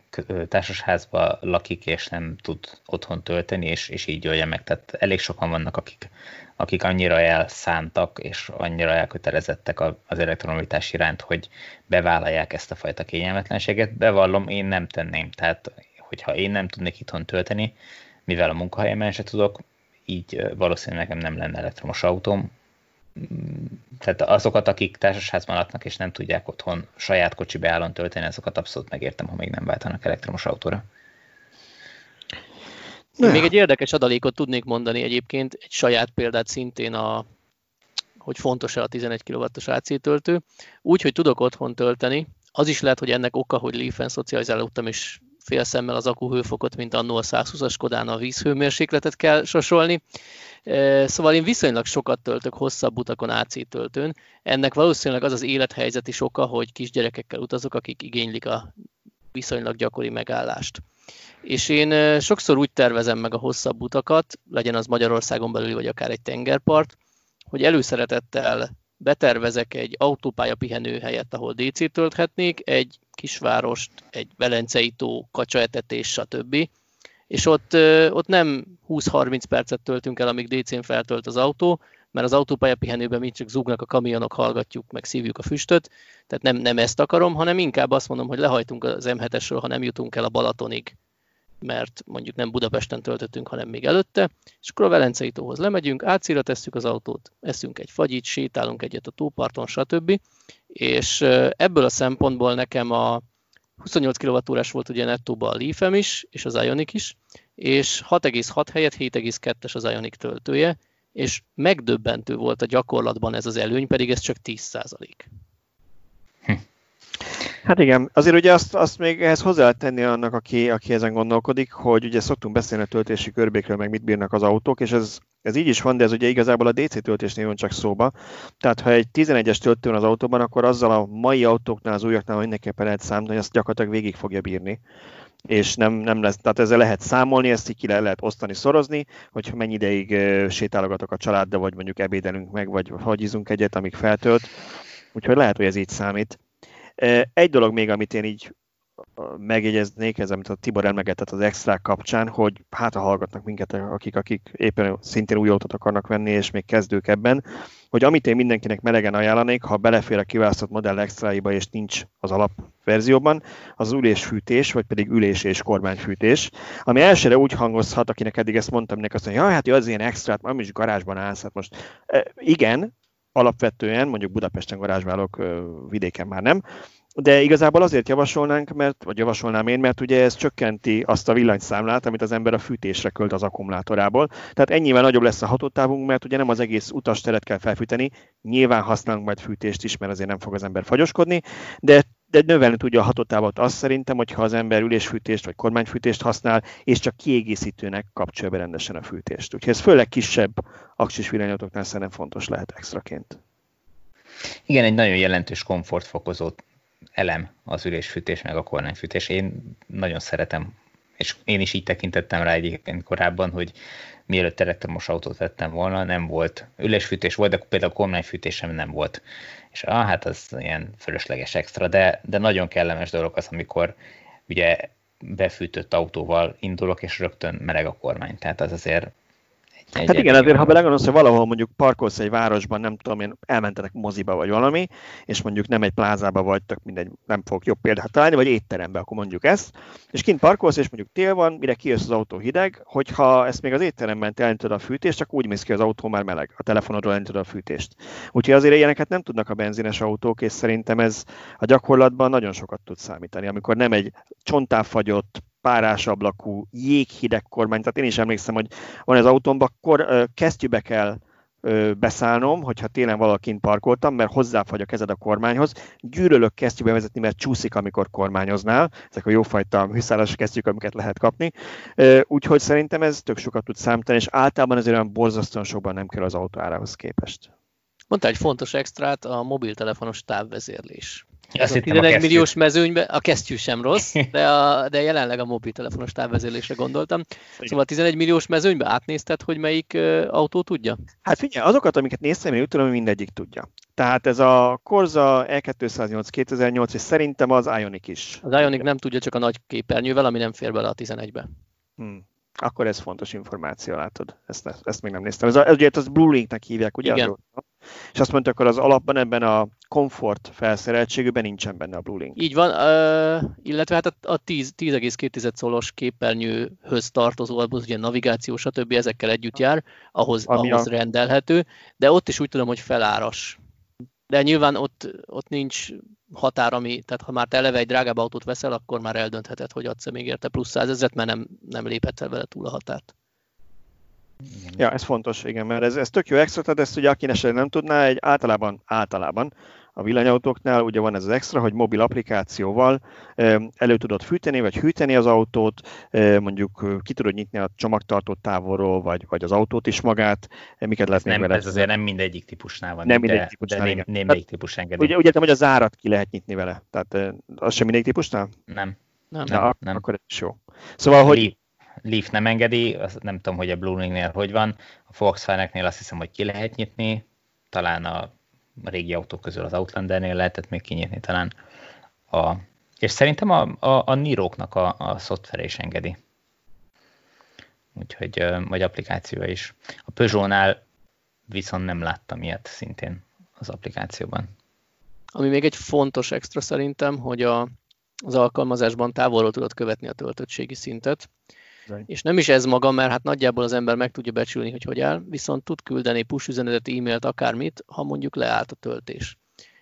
társasházban lakik, és nem tud otthon tölteni, és, és így oldja meg. Tehát elég sokan vannak, akik, akik annyira elszántak, és annyira elkötelezettek az elektromobilitás iránt, hogy bevállalják ezt a fajta kényelmetlenséget. Bevallom, én nem tenném. Tehát, hogyha én nem tudnék itthon tölteni, mivel a munkahelyemen se tudok, így valószínűleg nekem nem lenne elektromos autóm, tehát azokat, akik társasházban laknak és nem tudják otthon saját kocsi beállon tölteni, azokat abszolút megértem, ha még nem váltanak elektromos autóra. Ne. Még egy érdekes adalékot tudnék mondani egyébként, egy saját példát szintén a hogy fontos-e a 11 kW-os AC töltő. Úgy, hogy tudok otthon tölteni, az is lehet, hogy ennek oka, hogy Leaf-en szocializálódtam, és fél szemmel az akuhőfokot, mint annó a 120-as Kodán a vízhőmérsékletet kell sorsolni. Szóval én viszonylag sokat töltök hosszabb utakon AC töltőn. Ennek valószínűleg az az élethelyzet is oka, hogy kisgyerekekkel utazok, akik igénylik a viszonylag gyakori megállást. És én sokszor úgy tervezem meg a hosszabb utakat, legyen az Magyarországon belül, vagy akár egy tengerpart, hogy előszeretettel betervezek egy autópálya pihenő helyet, ahol DC tölthetnék, egy kisvárost, egy velencei tó, kacsaetetés, stb. És ott, ott nem 20-30 percet töltünk el, amíg DC-n feltölt az autó, mert az autópálya pihenőben mi csak zúgnak a kamionok, hallgatjuk, meg szívjuk a füstöt, tehát nem, nem ezt akarom, hanem inkább azt mondom, hogy lehajtunk az M7-esről, ha nem jutunk el a Balatonig, mert mondjuk nem Budapesten töltöttünk, hanem még előtte, és akkor a Velencei tóhoz lemegyünk, átszíra tesszük az autót, eszünk egy fagyit, sétálunk egyet a tóparton, stb. És ebből a szempontból nekem a 28 kWh volt ugye nettóban a leaf is, és az Ionic is, és 6,6 helyett 7,2-es az Ionic töltője, és megdöbbentő volt a gyakorlatban ez az előny, pedig ez csak 10 százalék. Hát igen, azért ugye azt, azt még ehhez hozzá lehet tenni annak, aki, aki ezen gondolkodik, hogy ugye szoktunk beszélni a töltési körbékről, meg mit bírnak az autók, és ez, ez így is van, de ez ugye igazából a DC töltésnél van csak szóba. Tehát ha egy 11-es töltő van az autóban, akkor azzal a mai autóknál, az újaknál mindenképpen lehet számolni, hogy azt gyakorlatilag végig fogja bírni és nem, nem lesz, tehát ezzel lehet számolni, ezt így ki le lehet osztani, szorozni, hogy mennyi ideig sétálogatok a családdal, vagy mondjuk ebédelünk meg, vagy hagyizunk egyet, amíg feltölt. Úgyhogy lehet, hogy ez így számít. Egy dolog még, amit én így megjegyeznék, ez amit a Tibor emlegetett az extra kapcsán, hogy hát ha hallgatnak minket, akik, akik éppen szintén új autót akarnak venni, és még kezdők ebben, hogy amit én mindenkinek melegen ajánlanék, ha belefér a kiválasztott modell extraiba, és nincs az alapverzióban, az ülésfűtés, vagy pedig ülés és kormányfűtés, ami elsőre úgy hangozhat, akinek eddig ezt mondtam, neki azt mondja, ja, hát az ilyen extrát, majd is garázsban állsz, hát most igen, alapvetően, mondjuk Budapesten garázsválok, vidéken már nem, de igazából azért javasolnánk, mert, vagy javasolnám én, mert ugye ez csökkenti azt a villanyszámlát, amit az ember a fűtésre költ az akkumulátorából. Tehát ennyivel nagyobb lesz a hatótávunk, mert ugye nem az egész utasteret kell felfűteni, nyilván használunk majd fűtést is, mert azért nem fog az ember fagyoskodni, de de növelni tudja a hatótávot azt szerintem, hogyha az ember ülésfűtést vagy kormányfűtést használ, és csak kiegészítőnek kapcsolja be rendesen a fűtést. Úgyhogy ez főleg kisebb aksis villanyautóknál szerintem fontos lehet extraként. Igen, egy nagyon jelentős komfortfokozó elem az ülésfűtés meg a kormányfűtés. Én nagyon szeretem, és én is így tekintettem rá egyébként korábban, hogy mielőtt elektromos autót vettem volna, nem volt ülésfűtés volt, de például kormányfűtés sem nem volt és ah, hát az ilyen fölösleges extra, de, de nagyon kellemes dolog az, amikor ugye befűtött autóval indulok, és rögtön meleg a kormány. Tehát az azért egy Egy hát igen, azért ha belegondolsz, hogy valahol mondjuk parkolsz egy városban, nem tudom én, elmentetek moziba vagy valami, és mondjuk nem egy plázába vagytok, mindegy, nem fogok jobb példát találni, vagy étterembe, akkor mondjuk ezt, és kint parkolsz, és mondjuk tél van, mire kijössz az autó hideg, hogyha ezt még az étteremben te a fűtést, akkor úgy mész ki az autó már meleg, a telefonodról elindítod a fűtést. Úgyhogy azért ilyeneket nem tudnak a benzines autók, és szerintem ez a gyakorlatban nagyon sokat tud számítani, amikor nem egy csontáfagyott, párásablakú, jéghideg kormány. Tehát én is emlékszem, hogy van az autómban, akkor kesztyűbe kell beszállnom, hogyha télen valakint parkoltam, mert hozzáfagy a kezed a kormányhoz. Gyűlölök kesztyűbe vezetni, mert csúszik, amikor kormányoznál. Ezek a jófajta hűszálas kesztyűk, amiket lehet kapni. Úgyhogy szerintem ez tök sokat tud számítani, és általában azért olyan borzasztóan sokban nem kell az autó árához képest. Mondta egy fontos extrát, a mobiltelefonos távvezérlés. Azt a 11 a milliós mezőnyben, a kesztyű sem rossz, de, a, de jelenleg a mobiltelefonos távvezérlésre gondoltam. Szóval a 11 milliós mezőnyben átnézted, hogy melyik uh, autó tudja? Hát figyelj, azokat, amiket néztem, én úgy tudom, hogy mindegyik tudja. Tehát ez a Corsa E208 2008, és szerintem az Ionic is. Az Ionic nem tudja csak a nagy képernyővel, ami nem fér bele a 11-be. Hmm. Akkor ez fontos információ, látod. Ezt, ezt még nem néztem. Ez, a, ez ugye az Blue Linknek hívják, ugye? Igen. Az, és azt mondta, akkor az alapban ebben a komfort felszereltségűben nincsen benne a Blue Link. Így van, uh, illetve hát a, a 10, 10,2 szolos képernyőhöz tartozó, az ugye navigáció, stb. ezekkel együtt jár, ahhoz, ahhoz a... rendelhető, de ott is úgy tudom, hogy feláras. De nyilván ott, ott nincs határ, ami, tehát ha már te eleve egy drágább autót veszel, akkor már eldöntheted, hogy adsz-e még érte plusz százezret, mert nem, nem léphetsz el vele túl a határt. Ja, ez fontos, igen, mert ez, ez tök jó extra, tehát ezt ugye aki esetleg nem tudná, egy általában, általában a villanyautóknál ugye van ez az extra, hogy mobil applikációval elő tudod fűteni, vagy hűteni az autót, mondjuk ki tudod nyitni a csomagtartót távolról, vagy, vagy az autót is magát, miket lehet nem, vele. Ez azért nem mindegyik típusnál van, nem de, mindegyik típusnál, de nem, némelyik típus engedi. Ugye, ugye hogy az árat ki lehet nyitni vele, tehát az sem mindegyik típusnál? Nem. Nem, Na, nem, nem. Akkor ez is jó. Szóval, hogy... Leaf nem engedi, azt nem tudom, hogy a Blue hogy van. A Volkswageneknél azt hiszem, hogy ki lehet nyitni, talán a régi autók közül az Outlandernél lehetett még kinyitni talán. A, és szerintem a, a, a Niro-knak a, a szoftver is engedi. Úgyhogy, vagy applikáció is. A Peugeot-nál viszont nem láttam ilyet szintén az applikációban. Ami még egy fontos extra szerintem, hogy a, az alkalmazásban távolról tudod követni a töltöttségi szintet. Right. És nem is ez maga, mert hát nagyjából az ember meg tudja becsülni, hogy hogy áll, viszont tud küldeni push üzenetet, e-mailt, akármit, ha mondjuk leállt a töltés.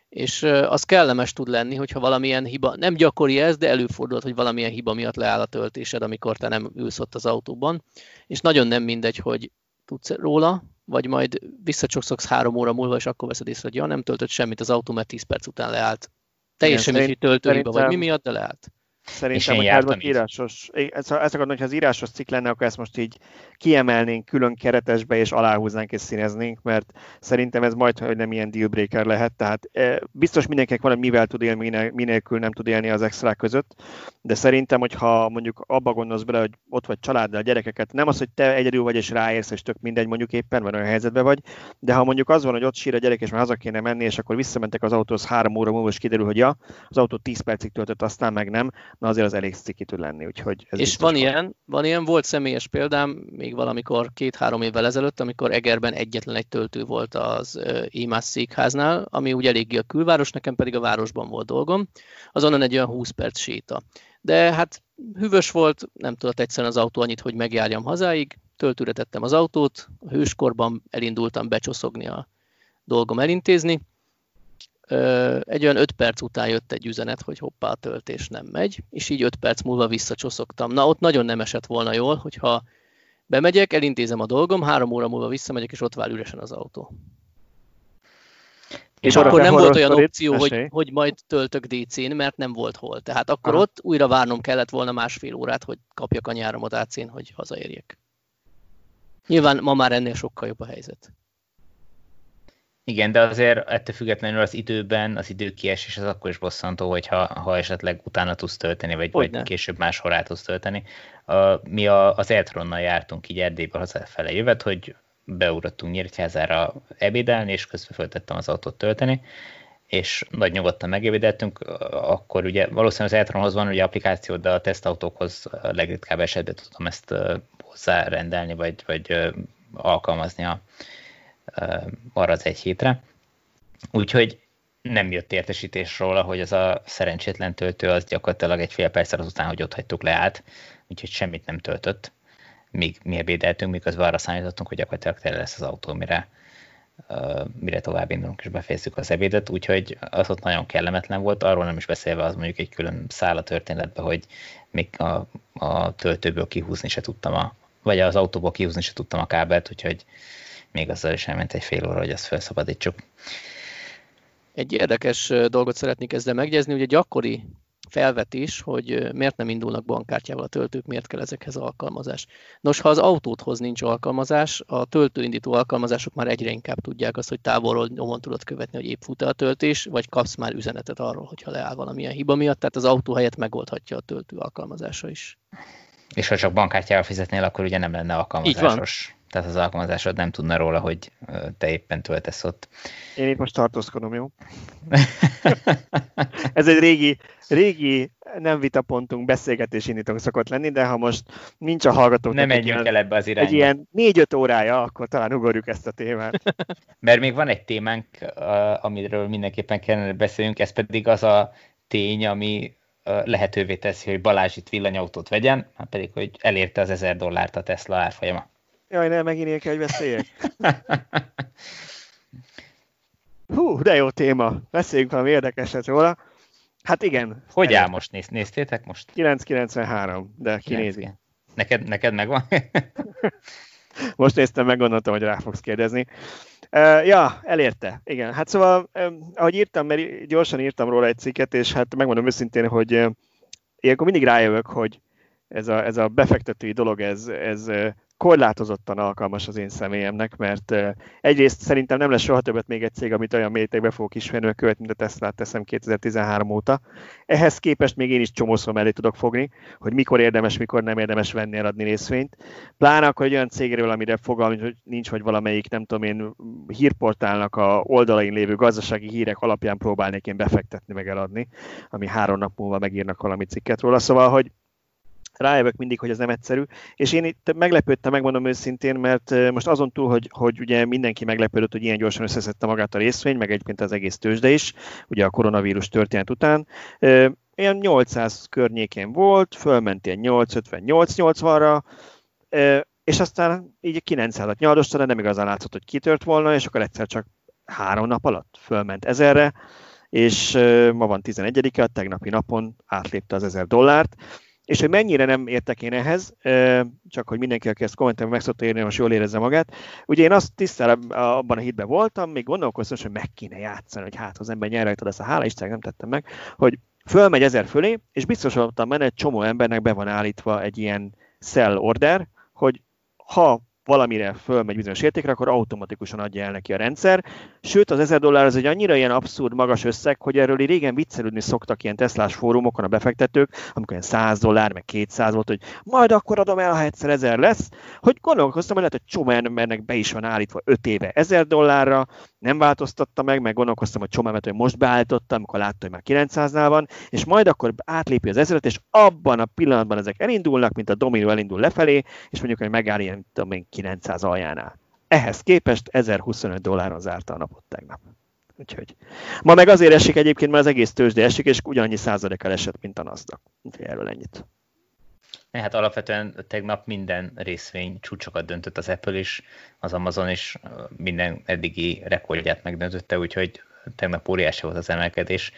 És az kellemes tud lenni, hogyha valamilyen hiba, nem gyakori ez, de előfordulhat, hogy valamilyen hiba miatt leáll a töltésed, amikor te nem ülsz ott az autóban. És nagyon nem mindegy, hogy tudsz róla, vagy majd visszacsokszoksz három óra múlva, és akkor veszed észre, hogy ja, nem töltött semmit az autó, mert 10 perc után leállt. Teljesen mindegy, töltőhiba, vagy mi miatt, de leállt. Szerintem, hogy ez írásos, ez, ez akar, hogyha az írásos cikk lenne, akkor ezt most így kiemelnénk külön keretesbe, és aláhúznánk és színeznénk, mert szerintem ez majd, hogy nem ilyen dealbreaker lehet. Tehát e, biztos mindenkinek van, hogy mivel tud élni, minélkül nem tud élni az extra között, de szerintem, hogyha mondjuk abba gondolsz bele, hogy ott vagy családdal, a gyerekeket, nem az, hogy te egyedül vagy és ráérsz, és tök mindegy mondjuk éppen, van olyan helyzetben vagy, de ha mondjuk az van, hogy ott sír a gyerek, és már haza kéne menni, és akkor visszamentek az autóhoz három óra múlva, és kiderül, hogy ja, az autó 10 percig töltött, aztán meg nem, na azért az elég ciki tud lenni. Úgyhogy ez és van, van ilyen, van ilyen, volt személyes példám, még valamikor két-három évvel ezelőtt, amikor Egerben egyetlen egy töltő volt az IMAS székháznál, ami úgy eléggé a külváros, nekem pedig a városban volt dolgom, azonnan egy olyan 20 perc séta. De hát hűvös volt, nem tudott egyszerűen az autó annyit, hogy megjárjam hazáig, töltőre tettem az autót, a hőskorban elindultam becsoszogni a dolgom elintézni, egy olyan 5 perc után jött egy üzenet, hogy hoppá, a töltés nem megy, és így 5 perc múlva visszacsoszogtam. Na, ott nagyon nem esett volna jól, hogyha bemegyek, elintézem a dolgom, három óra múlva visszamegyek, és ott vár üresen az autó. És akkor nem volt olyan opció, hogy, hogy majd töltök DC-n, mert nem volt hol. Tehát akkor Aha. ott újra várnom kellett volna másfél órát, hogy kapjak a nyáromat AC-n, hogy hazaérjek. Nyilván ma már ennél sokkal jobb a helyzet. Igen, de azért ettől függetlenül az időben az időkiesés az akkor is bosszantó, hogyha ha esetleg utána tudsz tölteni, vagy, vagy később máshol rá tudsz tölteni. A, mi a, az Eltronnal jártunk így Erdélybe hazafele jövet, hogy beugrottunk Nyíregyházára ebédelni, és közben föltettem az autót tölteni, és nagy nyugodtan megébédeltünk, akkor ugye valószínűleg az Eltronhoz van ugye applikáció, de a tesztautókhoz a legritkább esetben tudom ezt hozzárendelni, vagy, vagy alkalmaznia arra egy hétre. Úgyhogy nem jött értesítés róla, hogy az a szerencsétlen töltő az gyakorlatilag egy fél perccel azután, hogy ott hagytuk leállt, úgyhogy semmit nem töltött, míg mi ebédeltünk, miközben arra számítottunk, hogy gyakorlatilag tele lesz az autó, mire, uh, mire tovább indulunk és befejezzük az ebédet, úgyhogy az ott nagyon kellemetlen volt, arról nem is beszélve az mondjuk egy külön szál a történetbe, hogy még a, a töltőből kihúzni se tudtam, a, vagy az autóból kihúzni se tudtam a kábelt, úgyhogy még azzal is elment egy fél óra, hogy azt felszabadítsuk. Egy érdekes dolgot szeretnék ezzel megjegyezni, ugye gyakori felvetés, hogy miért nem indulnak bankkártyával a töltők, miért kell ezekhez alkalmazás. Nos, ha az autóthoz nincs alkalmazás, a töltőindító alkalmazások már egyre inkább tudják azt, hogy távolról nyomon tudod követni, hogy épp fut a töltés, vagy kapsz már üzenetet arról, hogyha leáll valamilyen hiba miatt, tehát az autó helyett megoldhatja a töltő alkalmazása is. És ha csak bankkártyával fizetnél, akkor ugye nem lenne alkalmazásos tehát az alkalmazásod nem tudna róla, hogy te éppen töltesz ott. Én itt most tartózkodom, jó? Ez egy régi, régi nem vitapontunk, beszélgetés indítunk szokott lenni, de ha most nincs a hallgatók. Nem menjünk el ebbe az irányba. Egy ilyen négy-öt órája, akkor talán ugorjuk ezt a témát. Mert még van egy témánk, amiről mindenképpen kellene beszéljünk, ez pedig az a tény, ami lehetővé teszi, hogy Balázs itt villanyautót vegyen, hát pedig, hogy elérte az 1000 dollárt a Tesla árfolyama. Jaj, nem, megint ilyen kell, hogy beszéljek. Hú, de jó téma. Beszéljünk valami érdekeset róla. Hát igen. Hogy áll most? Néz, néztétek most? 993, de kinézi. Neked, neked megvan? most néztem, meg gondoltam, hogy rá fogsz kérdezni. Uh, ja, elérte. Igen. Hát szóval, um, ahogy írtam, mert gyorsan írtam róla egy cikket, és hát megmondom őszintén, hogy uh, ilyenkor mindig rájövök, hogy ez a, ez a befektetői dolog, ez, ez korlátozottan alkalmas az én személyemnek, mert egyrészt szerintem nem lesz soha többet még egy cég, amit olyan mértékben fogok ismerni, követ, mint a Tesla teszem 2013 óta. Ehhez képest még én is csomószor mellé tudok fogni, hogy mikor érdemes, mikor nem érdemes venni, eladni részvényt. Pláne akkor egy olyan cégről, amire fogalmi hogy nincs, hogy valamelyik, nem tudom én, hírportálnak a oldalain lévő gazdasági hírek alapján próbálnék én befektetni, meg eladni, ami három nap múlva megírnak valami cikket róla. Szóval, hogy rájövök mindig, hogy ez nem egyszerű. És én itt meglepődtem, megmondom őszintén, mert most azon túl, hogy, hogy ugye mindenki meglepődött, hogy ilyen gyorsan összeszedte magát a részvény, meg egyébként az egész tőzsde is, ugye a koronavírus történet után, ilyen 800 környékén volt, fölment ilyen 850-880-ra, és aztán így 900-at nyaldosta, de nem igazán látszott, hogy kitört volna, és akkor egyszer csak három nap alatt fölment ezerre, és ma van 11-e, a tegnapi napon átlépte az 1000 dollárt, és hogy mennyire nem értek én ehhez, csak hogy mindenki, aki ezt kommentelben meg szokta érni, most jól érezze magát. Ugye én azt tisztel abban a hitben voltam, még gondolkoztam, hogy meg kéne játszani, hogy hát az ember nyer rajta, ezt a hála Isten nem tettem meg, hogy fölmegy ezer fölé, és biztos voltam benne, egy csomó embernek be van állítva egy ilyen sell order, hogy ha valamire fölmegy bizonyos értékre, akkor automatikusan adja el neki a rendszer. Sőt, az 1000 dollár az egy annyira ilyen abszurd magas összeg, hogy erről régen viccelődni szoktak ilyen Teslás fórumokon a befektetők, amikor ilyen 100 dollár, meg 200 volt, hogy majd akkor adom el, ha egyszer 1000 lesz, hogy gondolkoztam, hogy lehet, hogy csomó embernek be is van állítva 5 éve 1000 dollárra, nem változtatta meg, meg gondolkoztam, hogy csomó hogy most beállította, amikor látta, hogy már 900-nál van, és majd akkor átlépi az ezeret, és abban a pillanatban ezek elindulnak, mint a dominó elindul lefelé, és mondjuk, hogy megáll ilyen, tudom én, 900 aljánál. Ehhez képest 1025 dolláron zárta a napot tegnap. Úgyhogy. Ma meg azért esik egyébként, mert az egész tőzsde esik, és ugyanannyi százalékkal esett, mint a NASDAQ. Úgyhogy erről ennyit. Hát alapvetően tegnap minden részvény csúcsokat döntött az Apple is, az Amazon is minden eddigi rekordját megdöntötte, úgyhogy tegnap óriási volt az emelkedés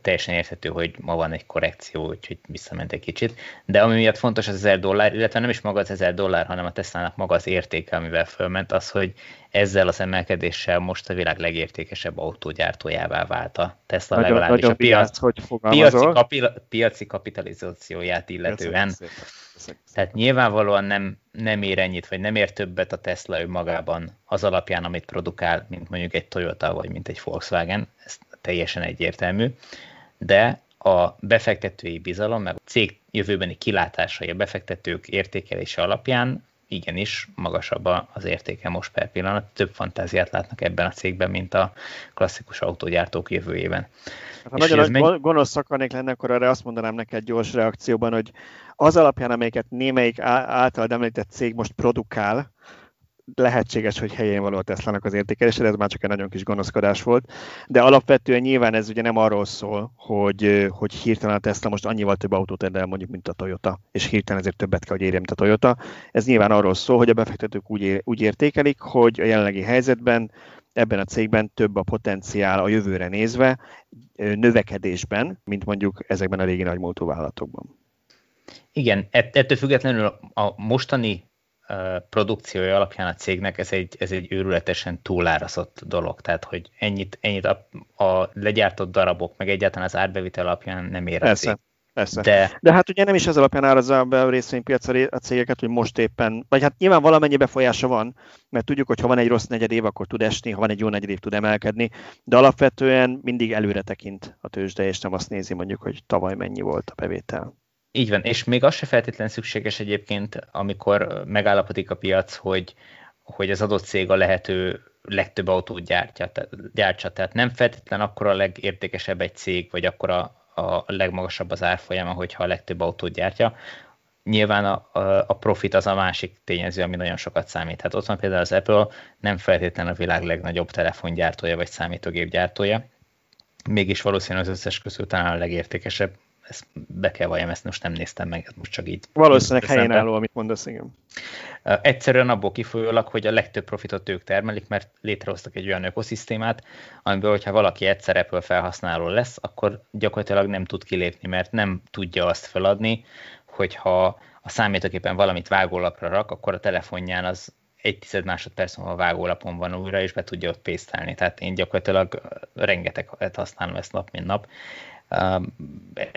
teljesen érthető, hogy ma van egy korrekció, úgyhogy visszament egy kicsit. De ami miatt fontos az 1000 dollár, illetve nem is maga az 1000 dollár, hanem a Tesla-nak maga az értéke, amivel fölment, az, hogy ezzel az emelkedéssel most a világ legértékesebb autógyártójává vált a Tesla nagyon, legalábbis nagyon a piac, hogy piaci, kapi, piaci kapitalizációját illetően. Tehát nyilvánvalóan nem, nem ér ennyit, vagy nem ér többet a Tesla önmagában az alapján, amit produkál, mint mondjuk egy Toyota, vagy mint egy Volkswagen. Ez teljesen egyértelmű, de a befektetői bizalom, meg a cég jövőbeni kilátásai, a befektetők értékelése alapján igenis magasabb az értéke most per pillanat. Több fantáziát látnak ebben a cégben, mint a klasszikus autógyártók jövőjében. Hát, ha nagyon nagy megy... gonosz akarnék lenni, akkor arra azt mondanám neked gyors reakcióban, hogy az alapján, amelyeket némelyik által említett cég most produkál, lehetséges, hogy helyén való a Tesla-nak az értékelése, ez már csak egy nagyon kis gonoszkodás volt. De alapvetően nyilván ez ugye nem arról szól, hogy, hogy hirtelen a Tesla most annyival több autót ad el mondjuk, mint a Toyota, és hirtelen ezért többet kell, hogy érje, mint a Toyota. Ez nyilván arról szól, hogy a befektetők úgy, úgy értékelik, hogy a jelenlegi helyzetben ebben a cégben több a potenciál a jövőre nézve növekedésben, mint mondjuk ezekben a régi nagymúltú vállalatokban. Igen, ettől függetlenül a mostani produkciója alapján a cégnek ez egy, ez egy őrületesen túlárazott dolog. Tehát, hogy ennyit, ennyit a, a legyártott darabok, meg egyáltalán az árbevitel alapján nem ér Persze. Persze. De... De hát ugye nem is ez alapján árazza be a részvénypiac a cégeket, hogy most éppen, vagy hát nyilván valamennyi befolyása van, mert tudjuk, hogy ha van egy rossz negyed év, akkor tud esni, ha van egy jó negyed év, tud emelkedni, de alapvetően mindig előre tekint a tőzsde, és nem azt nézi mondjuk, hogy tavaly mennyi volt a bevétel. Így van, és még az se feltétlen szükséges egyébként, amikor megállapodik a piac, hogy, hogy az adott cég a lehető legtöbb autót gyártja, gyártsa. Tehát nem feltétlen akkor a legértékesebb egy cég, vagy akkor a, a legmagasabb az árfolyama, hogyha a legtöbb autót gyártja. Nyilván a, a, a profit az a másik tényező, ami nagyon sokat számít. Hát ott van például az Apple, nem feltétlen a világ legnagyobb telefongyártója vagy számítógépgyártója, mégis valószínűleg az összes közül talán a legértékesebb, ezt be kell valljam, ezt most nem néztem meg, ez most csak így. Valószínűleg helyén álló, amit mondasz, igen. Egyszerűen abból kifolyólag, hogy a legtöbb profitot ők termelik, mert létrehoztak egy olyan ökoszisztémát, amiből, hogyha valaki egyszer Apple felhasználó lesz, akkor gyakorlatilag nem tud kilépni, mert nem tudja azt feladni, hogyha a számítógépen valamit vágólapra rak, akkor a telefonján az egy tized másodperc múlva a vágólapon van újra, és be tudja ott pésztelni. Tehát én gyakorlatilag rengeteget használom ezt nap, mint nap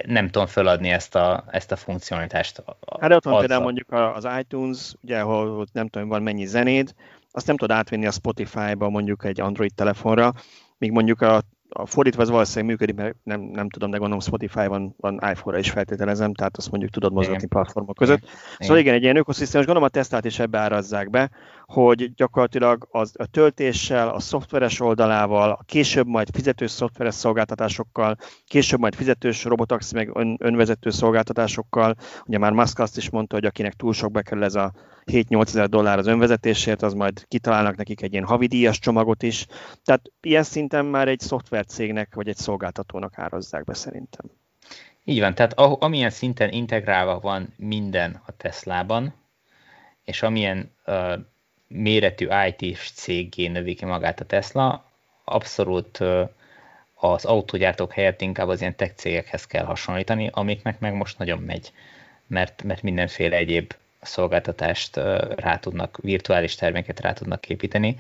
nem tudom feladni ezt a, ezt a funkcionalitást. Hát ott van például mondjuk az iTunes, ugye, ahol nem tudom, van mennyi zenéd, azt nem tudod átvinni a Spotify-ba mondjuk egy Android telefonra, míg mondjuk a a fordítva az valószínűleg működik, mert nem, nem tudom, de gondolom Spotify van, van iPhone-ra is feltételezem, tehát azt mondjuk tudod mozgatni platformok között. Igen. Szóval igen, egy ilyen ökoszisztémás, gondolom a tesztát is ebbe árazzák be, hogy gyakorlatilag az, a töltéssel, a szoftveres oldalával, a később majd fizetős szoftveres szolgáltatásokkal, később majd fizetős robotaxi meg ön, önvezető szolgáltatásokkal, ugye már Musk azt is mondta, hogy akinek túl sok bekerül ez a 7-8 ezer dollár az önvezetésért, az majd kitalálnak nekik egy ilyen havidíjas csomagot is. Tehát ilyen szinten már egy szoftvercégnek vagy egy szolgáltatónak árazzák be szerintem. Így van, tehát amilyen szinten integrálva van minden a Teslában, és amilyen uh, méretű IT-s cégé növi ki magát a Tesla, abszolút az autógyártók helyett inkább az ilyen tech cégekhez kell hasonlítani, amiknek meg most nagyon megy, mert, mert mindenféle egyéb szolgáltatást rá tudnak, virtuális terméket rá tudnak építeni,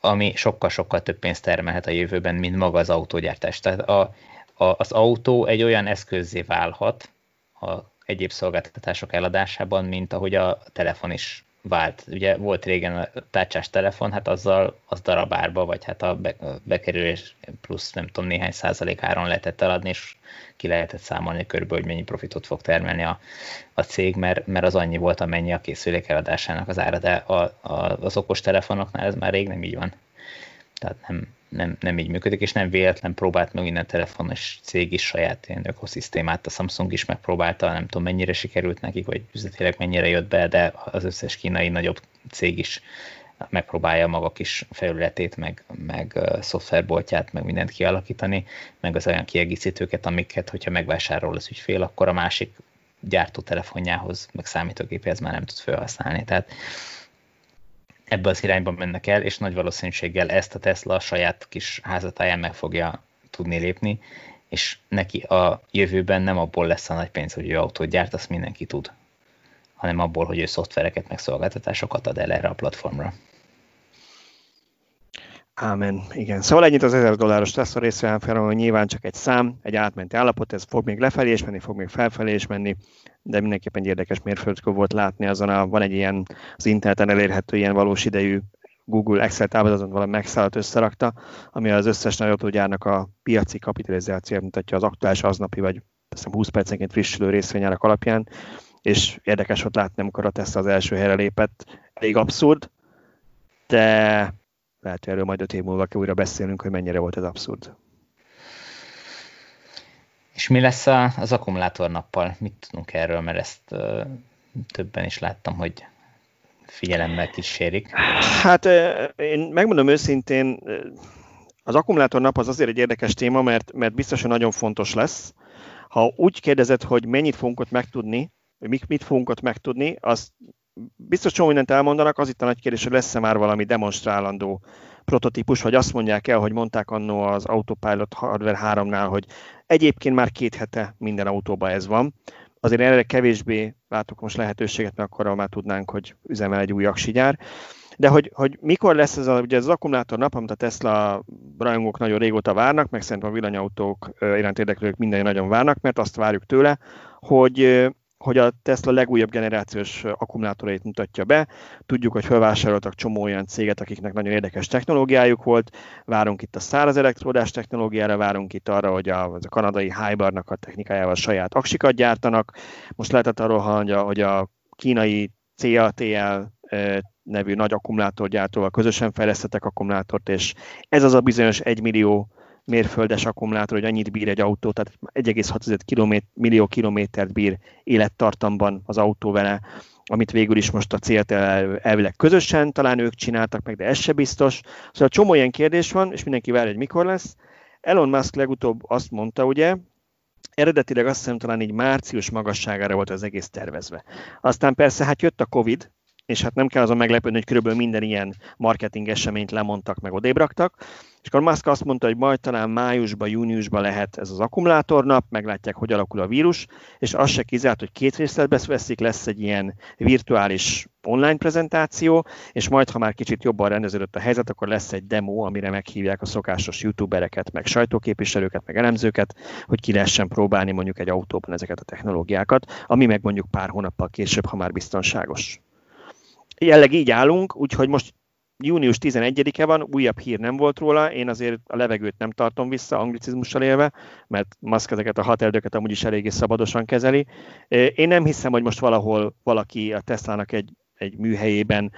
ami sokkal-sokkal több pénzt termelhet a jövőben, mint maga az autógyártás. Tehát a, a, az autó egy olyan eszközzé válhat a egyéb szolgáltatások eladásában, mint ahogy a telefon is vált. Ugye volt régen a tárcsás telefon, hát azzal az darabárba, vagy hát a bekerülés plusz nem tudom néhány százalék áron lehetett eladni, és ki lehetett számolni körülbelül, hogy mennyi profitot fog termelni a, a cég, mert, mert az annyi volt, amennyi a készülék eladásának az ára, de a, a, az okos telefonoknál ez már rég nem így van. Tehát nem, nem, nem így működik, és nem véletlen próbált meg minden telefonos cég is saját ilyen ökoszisztémát, a Samsung is megpróbálta, nem tudom mennyire sikerült nekik, vagy üzletileg mennyire jött be, de az összes kínai nagyobb cég is megpróbálja maga kis felületét, meg, meg szoftverboltját, meg mindent kialakítani, meg az olyan kiegészítőket, amiket, hogyha megvásárol az ügyfél, akkor a másik gyártó telefonjához, meg számítógépéhez már nem tud felhasználni. Tehát ebbe az irányba mennek el, és nagy valószínűséggel ezt a Tesla a saját kis házatáján meg fogja tudni lépni, és neki a jövőben nem abból lesz a nagy pénz, hogy ő autót gyárt, azt mindenki tud, hanem abból, hogy ő szoftvereket, meg szolgáltatásokat ad el erre a platformra. Ámen, igen. Szóval ennyit az 1000 dolláros Tesla részvényárfolyam, nyilván csak egy szám, egy átmenti állapot, ez fog még lefelé is menni, fog még felfelé is menni, de mindenképpen egy érdekes mérföldkő volt látni azon a, van egy ilyen az interneten elérhető ilyen valós idejű Google Excel táblázat, valami megszállat összerakta, ami az összes nagy autógyárnak a piaci kapitalizációt mutatja az aktuális aznapi, vagy hiszem 20 percenként frissülő részvényárak alapján, és érdekes volt látni, amikor a Tesla az első helyre lépett. Elég abszurd, de lehet, erről majd öt év múlva újra beszélnünk, hogy mennyire volt ez abszurd. És mi lesz az akkumulátornappal? Mit tudunk erről, mert ezt többen is láttam, hogy figyelemmel kísérik? Hát én megmondom őszintén, az akkumulátor nap az azért egy érdekes téma, mert, mert biztosan nagyon fontos lesz. Ha úgy kérdezed, hogy mennyit fogunk ott megtudni, mit, mit fogunk ott megtudni, az biztos csomó mindent elmondanak, az itt a nagy kérdés, hogy lesz-e már valami demonstrálandó prototípus, vagy azt mondják el, hogy mondták annó az Autopilot Hardware 3-nál, hogy egyébként már két hete minden autóban ez van. Azért erre kevésbé látok most lehetőséget, mert akkor már tudnánk, hogy üzemel egy új aksigyár. De hogy, hogy mikor lesz ez a, ugye az akkumulátor nap, amit a Tesla rajongók nagyon régóta várnak, meg szerintem a villanyautók iránt érdeklők minden nagyon várnak, mert azt várjuk tőle, hogy hogy a Tesla legújabb generációs akkumulátorait mutatja be. Tudjuk, hogy felvásároltak csomó olyan céget, akiknek nagyon érdekes technológiájuk volt. Várunk itt a száraz elektródás technológiára, várunk itt arra, hogy a, a kanadai Hybarnak a technikájával saját aksikat gyártanak. Most lehetett arról hallani, hogy a kínai CATL nevű nagy akkumulátorgyártóval közösen fejlesztettek akkumulátort, és ez az a bizonyos 1 millió mérföldes akkumulátor, hogy annyit bír egy autó, tehát 1,6 kilométer, millió kilométert bír élettartamban az autó vele, amit végül is most a célt elvileg közösen talán ők csináltak meg, de ez se biztos. Szóval csomó ilyen kérdés van, és mindenki várja, hogy mikor lesz. Elon Musk legutóbb azt mondta, ugye, eredetileg azt hiszem talán így március magasságára volt az egész tervezve. Aztán persze hát jött a Covid, és hát nem kell azon meglepődni, hogy körülbelül minden ilyen marketing eseményt lemondtak, meg odébraktak. És akkor Musk azt mondta, hogy majd talán májusban, júniusban lehet ez az akkumulátornap, meglátják, hogy alakul a vírus, és az se kizárt, hogy két részletbe veszik, lesz egy ilyen virtuális online prezentáció, és majd, ha már kicsit jobban rendeződött a helyzet, akkor lesz egy demo, amire meghívják a szokásos youtubereket, meg sajtóképviselőket, meg elemzőket, hogy ki lehessen próbálni mondjuk egy autóban ezeket a technológiákat, ami meg mondjuk pár hónappal később, ha már biztonságos. Jelleg így állunk, úgyhogy most június 11-e van, újabb hír nem volt róla, én azért a levegőt nem tartom vissza anglicizmussal élve, mert Musk ezeket a határidőket amúgy is eléggé szabadosan kezeli. Én nem hiszem, hogy most valahol valaki a Teslának egy, egy műhelyében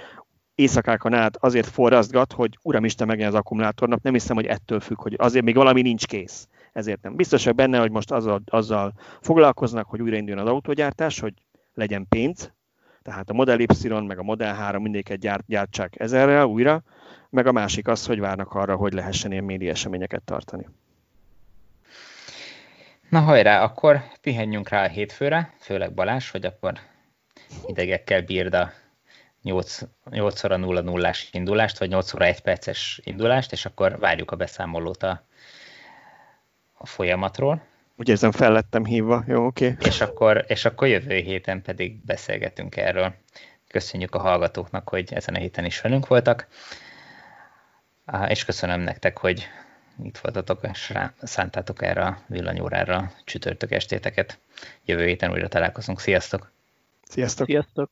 éjszakákon át azért forrasztgat, hogy uramisten megjen az akkumulátornak, nem hiszem, hogy ettől függ, hogy azért még valami nincs kész. Ezért nem. Biztosak benne, hogy most azzal, azzal foglalkoznak, hogy újrainduljon az autógyártás, hogy legyen pénz, tehát a Model Y meg a Model 3 mindéket gyárt, gyártsák ezerrel újra, meg a másik az, hogy várnak arra, hogy lehessen ilyen média eseményeket tartani. Na hajrá, akkor pihenjünk rá a hétfőre, főleg Balázs, hogy akkor idegekkel bírd a 8, 8 óra 0 0 indulást, vagy 8 óra 1 perces indulást, és akkor várjuk a beszámolót a, a folyamatról. Úgy érzem, fel lettem hívva. Jó, oké. Okay. És, akkor, és akkor jövő héten pedig beszélgetünk erről. Köszönjük a hallgatóknak, hogy ezen a héten is velünk voltak. És köszönöm nektek, hogy itt voltatok, és rá, szántátok erre a villanyórára csütörtök estéteket. Jövő héten újra találkozunk. Sziasztok! Sziasztok! Sziasztok!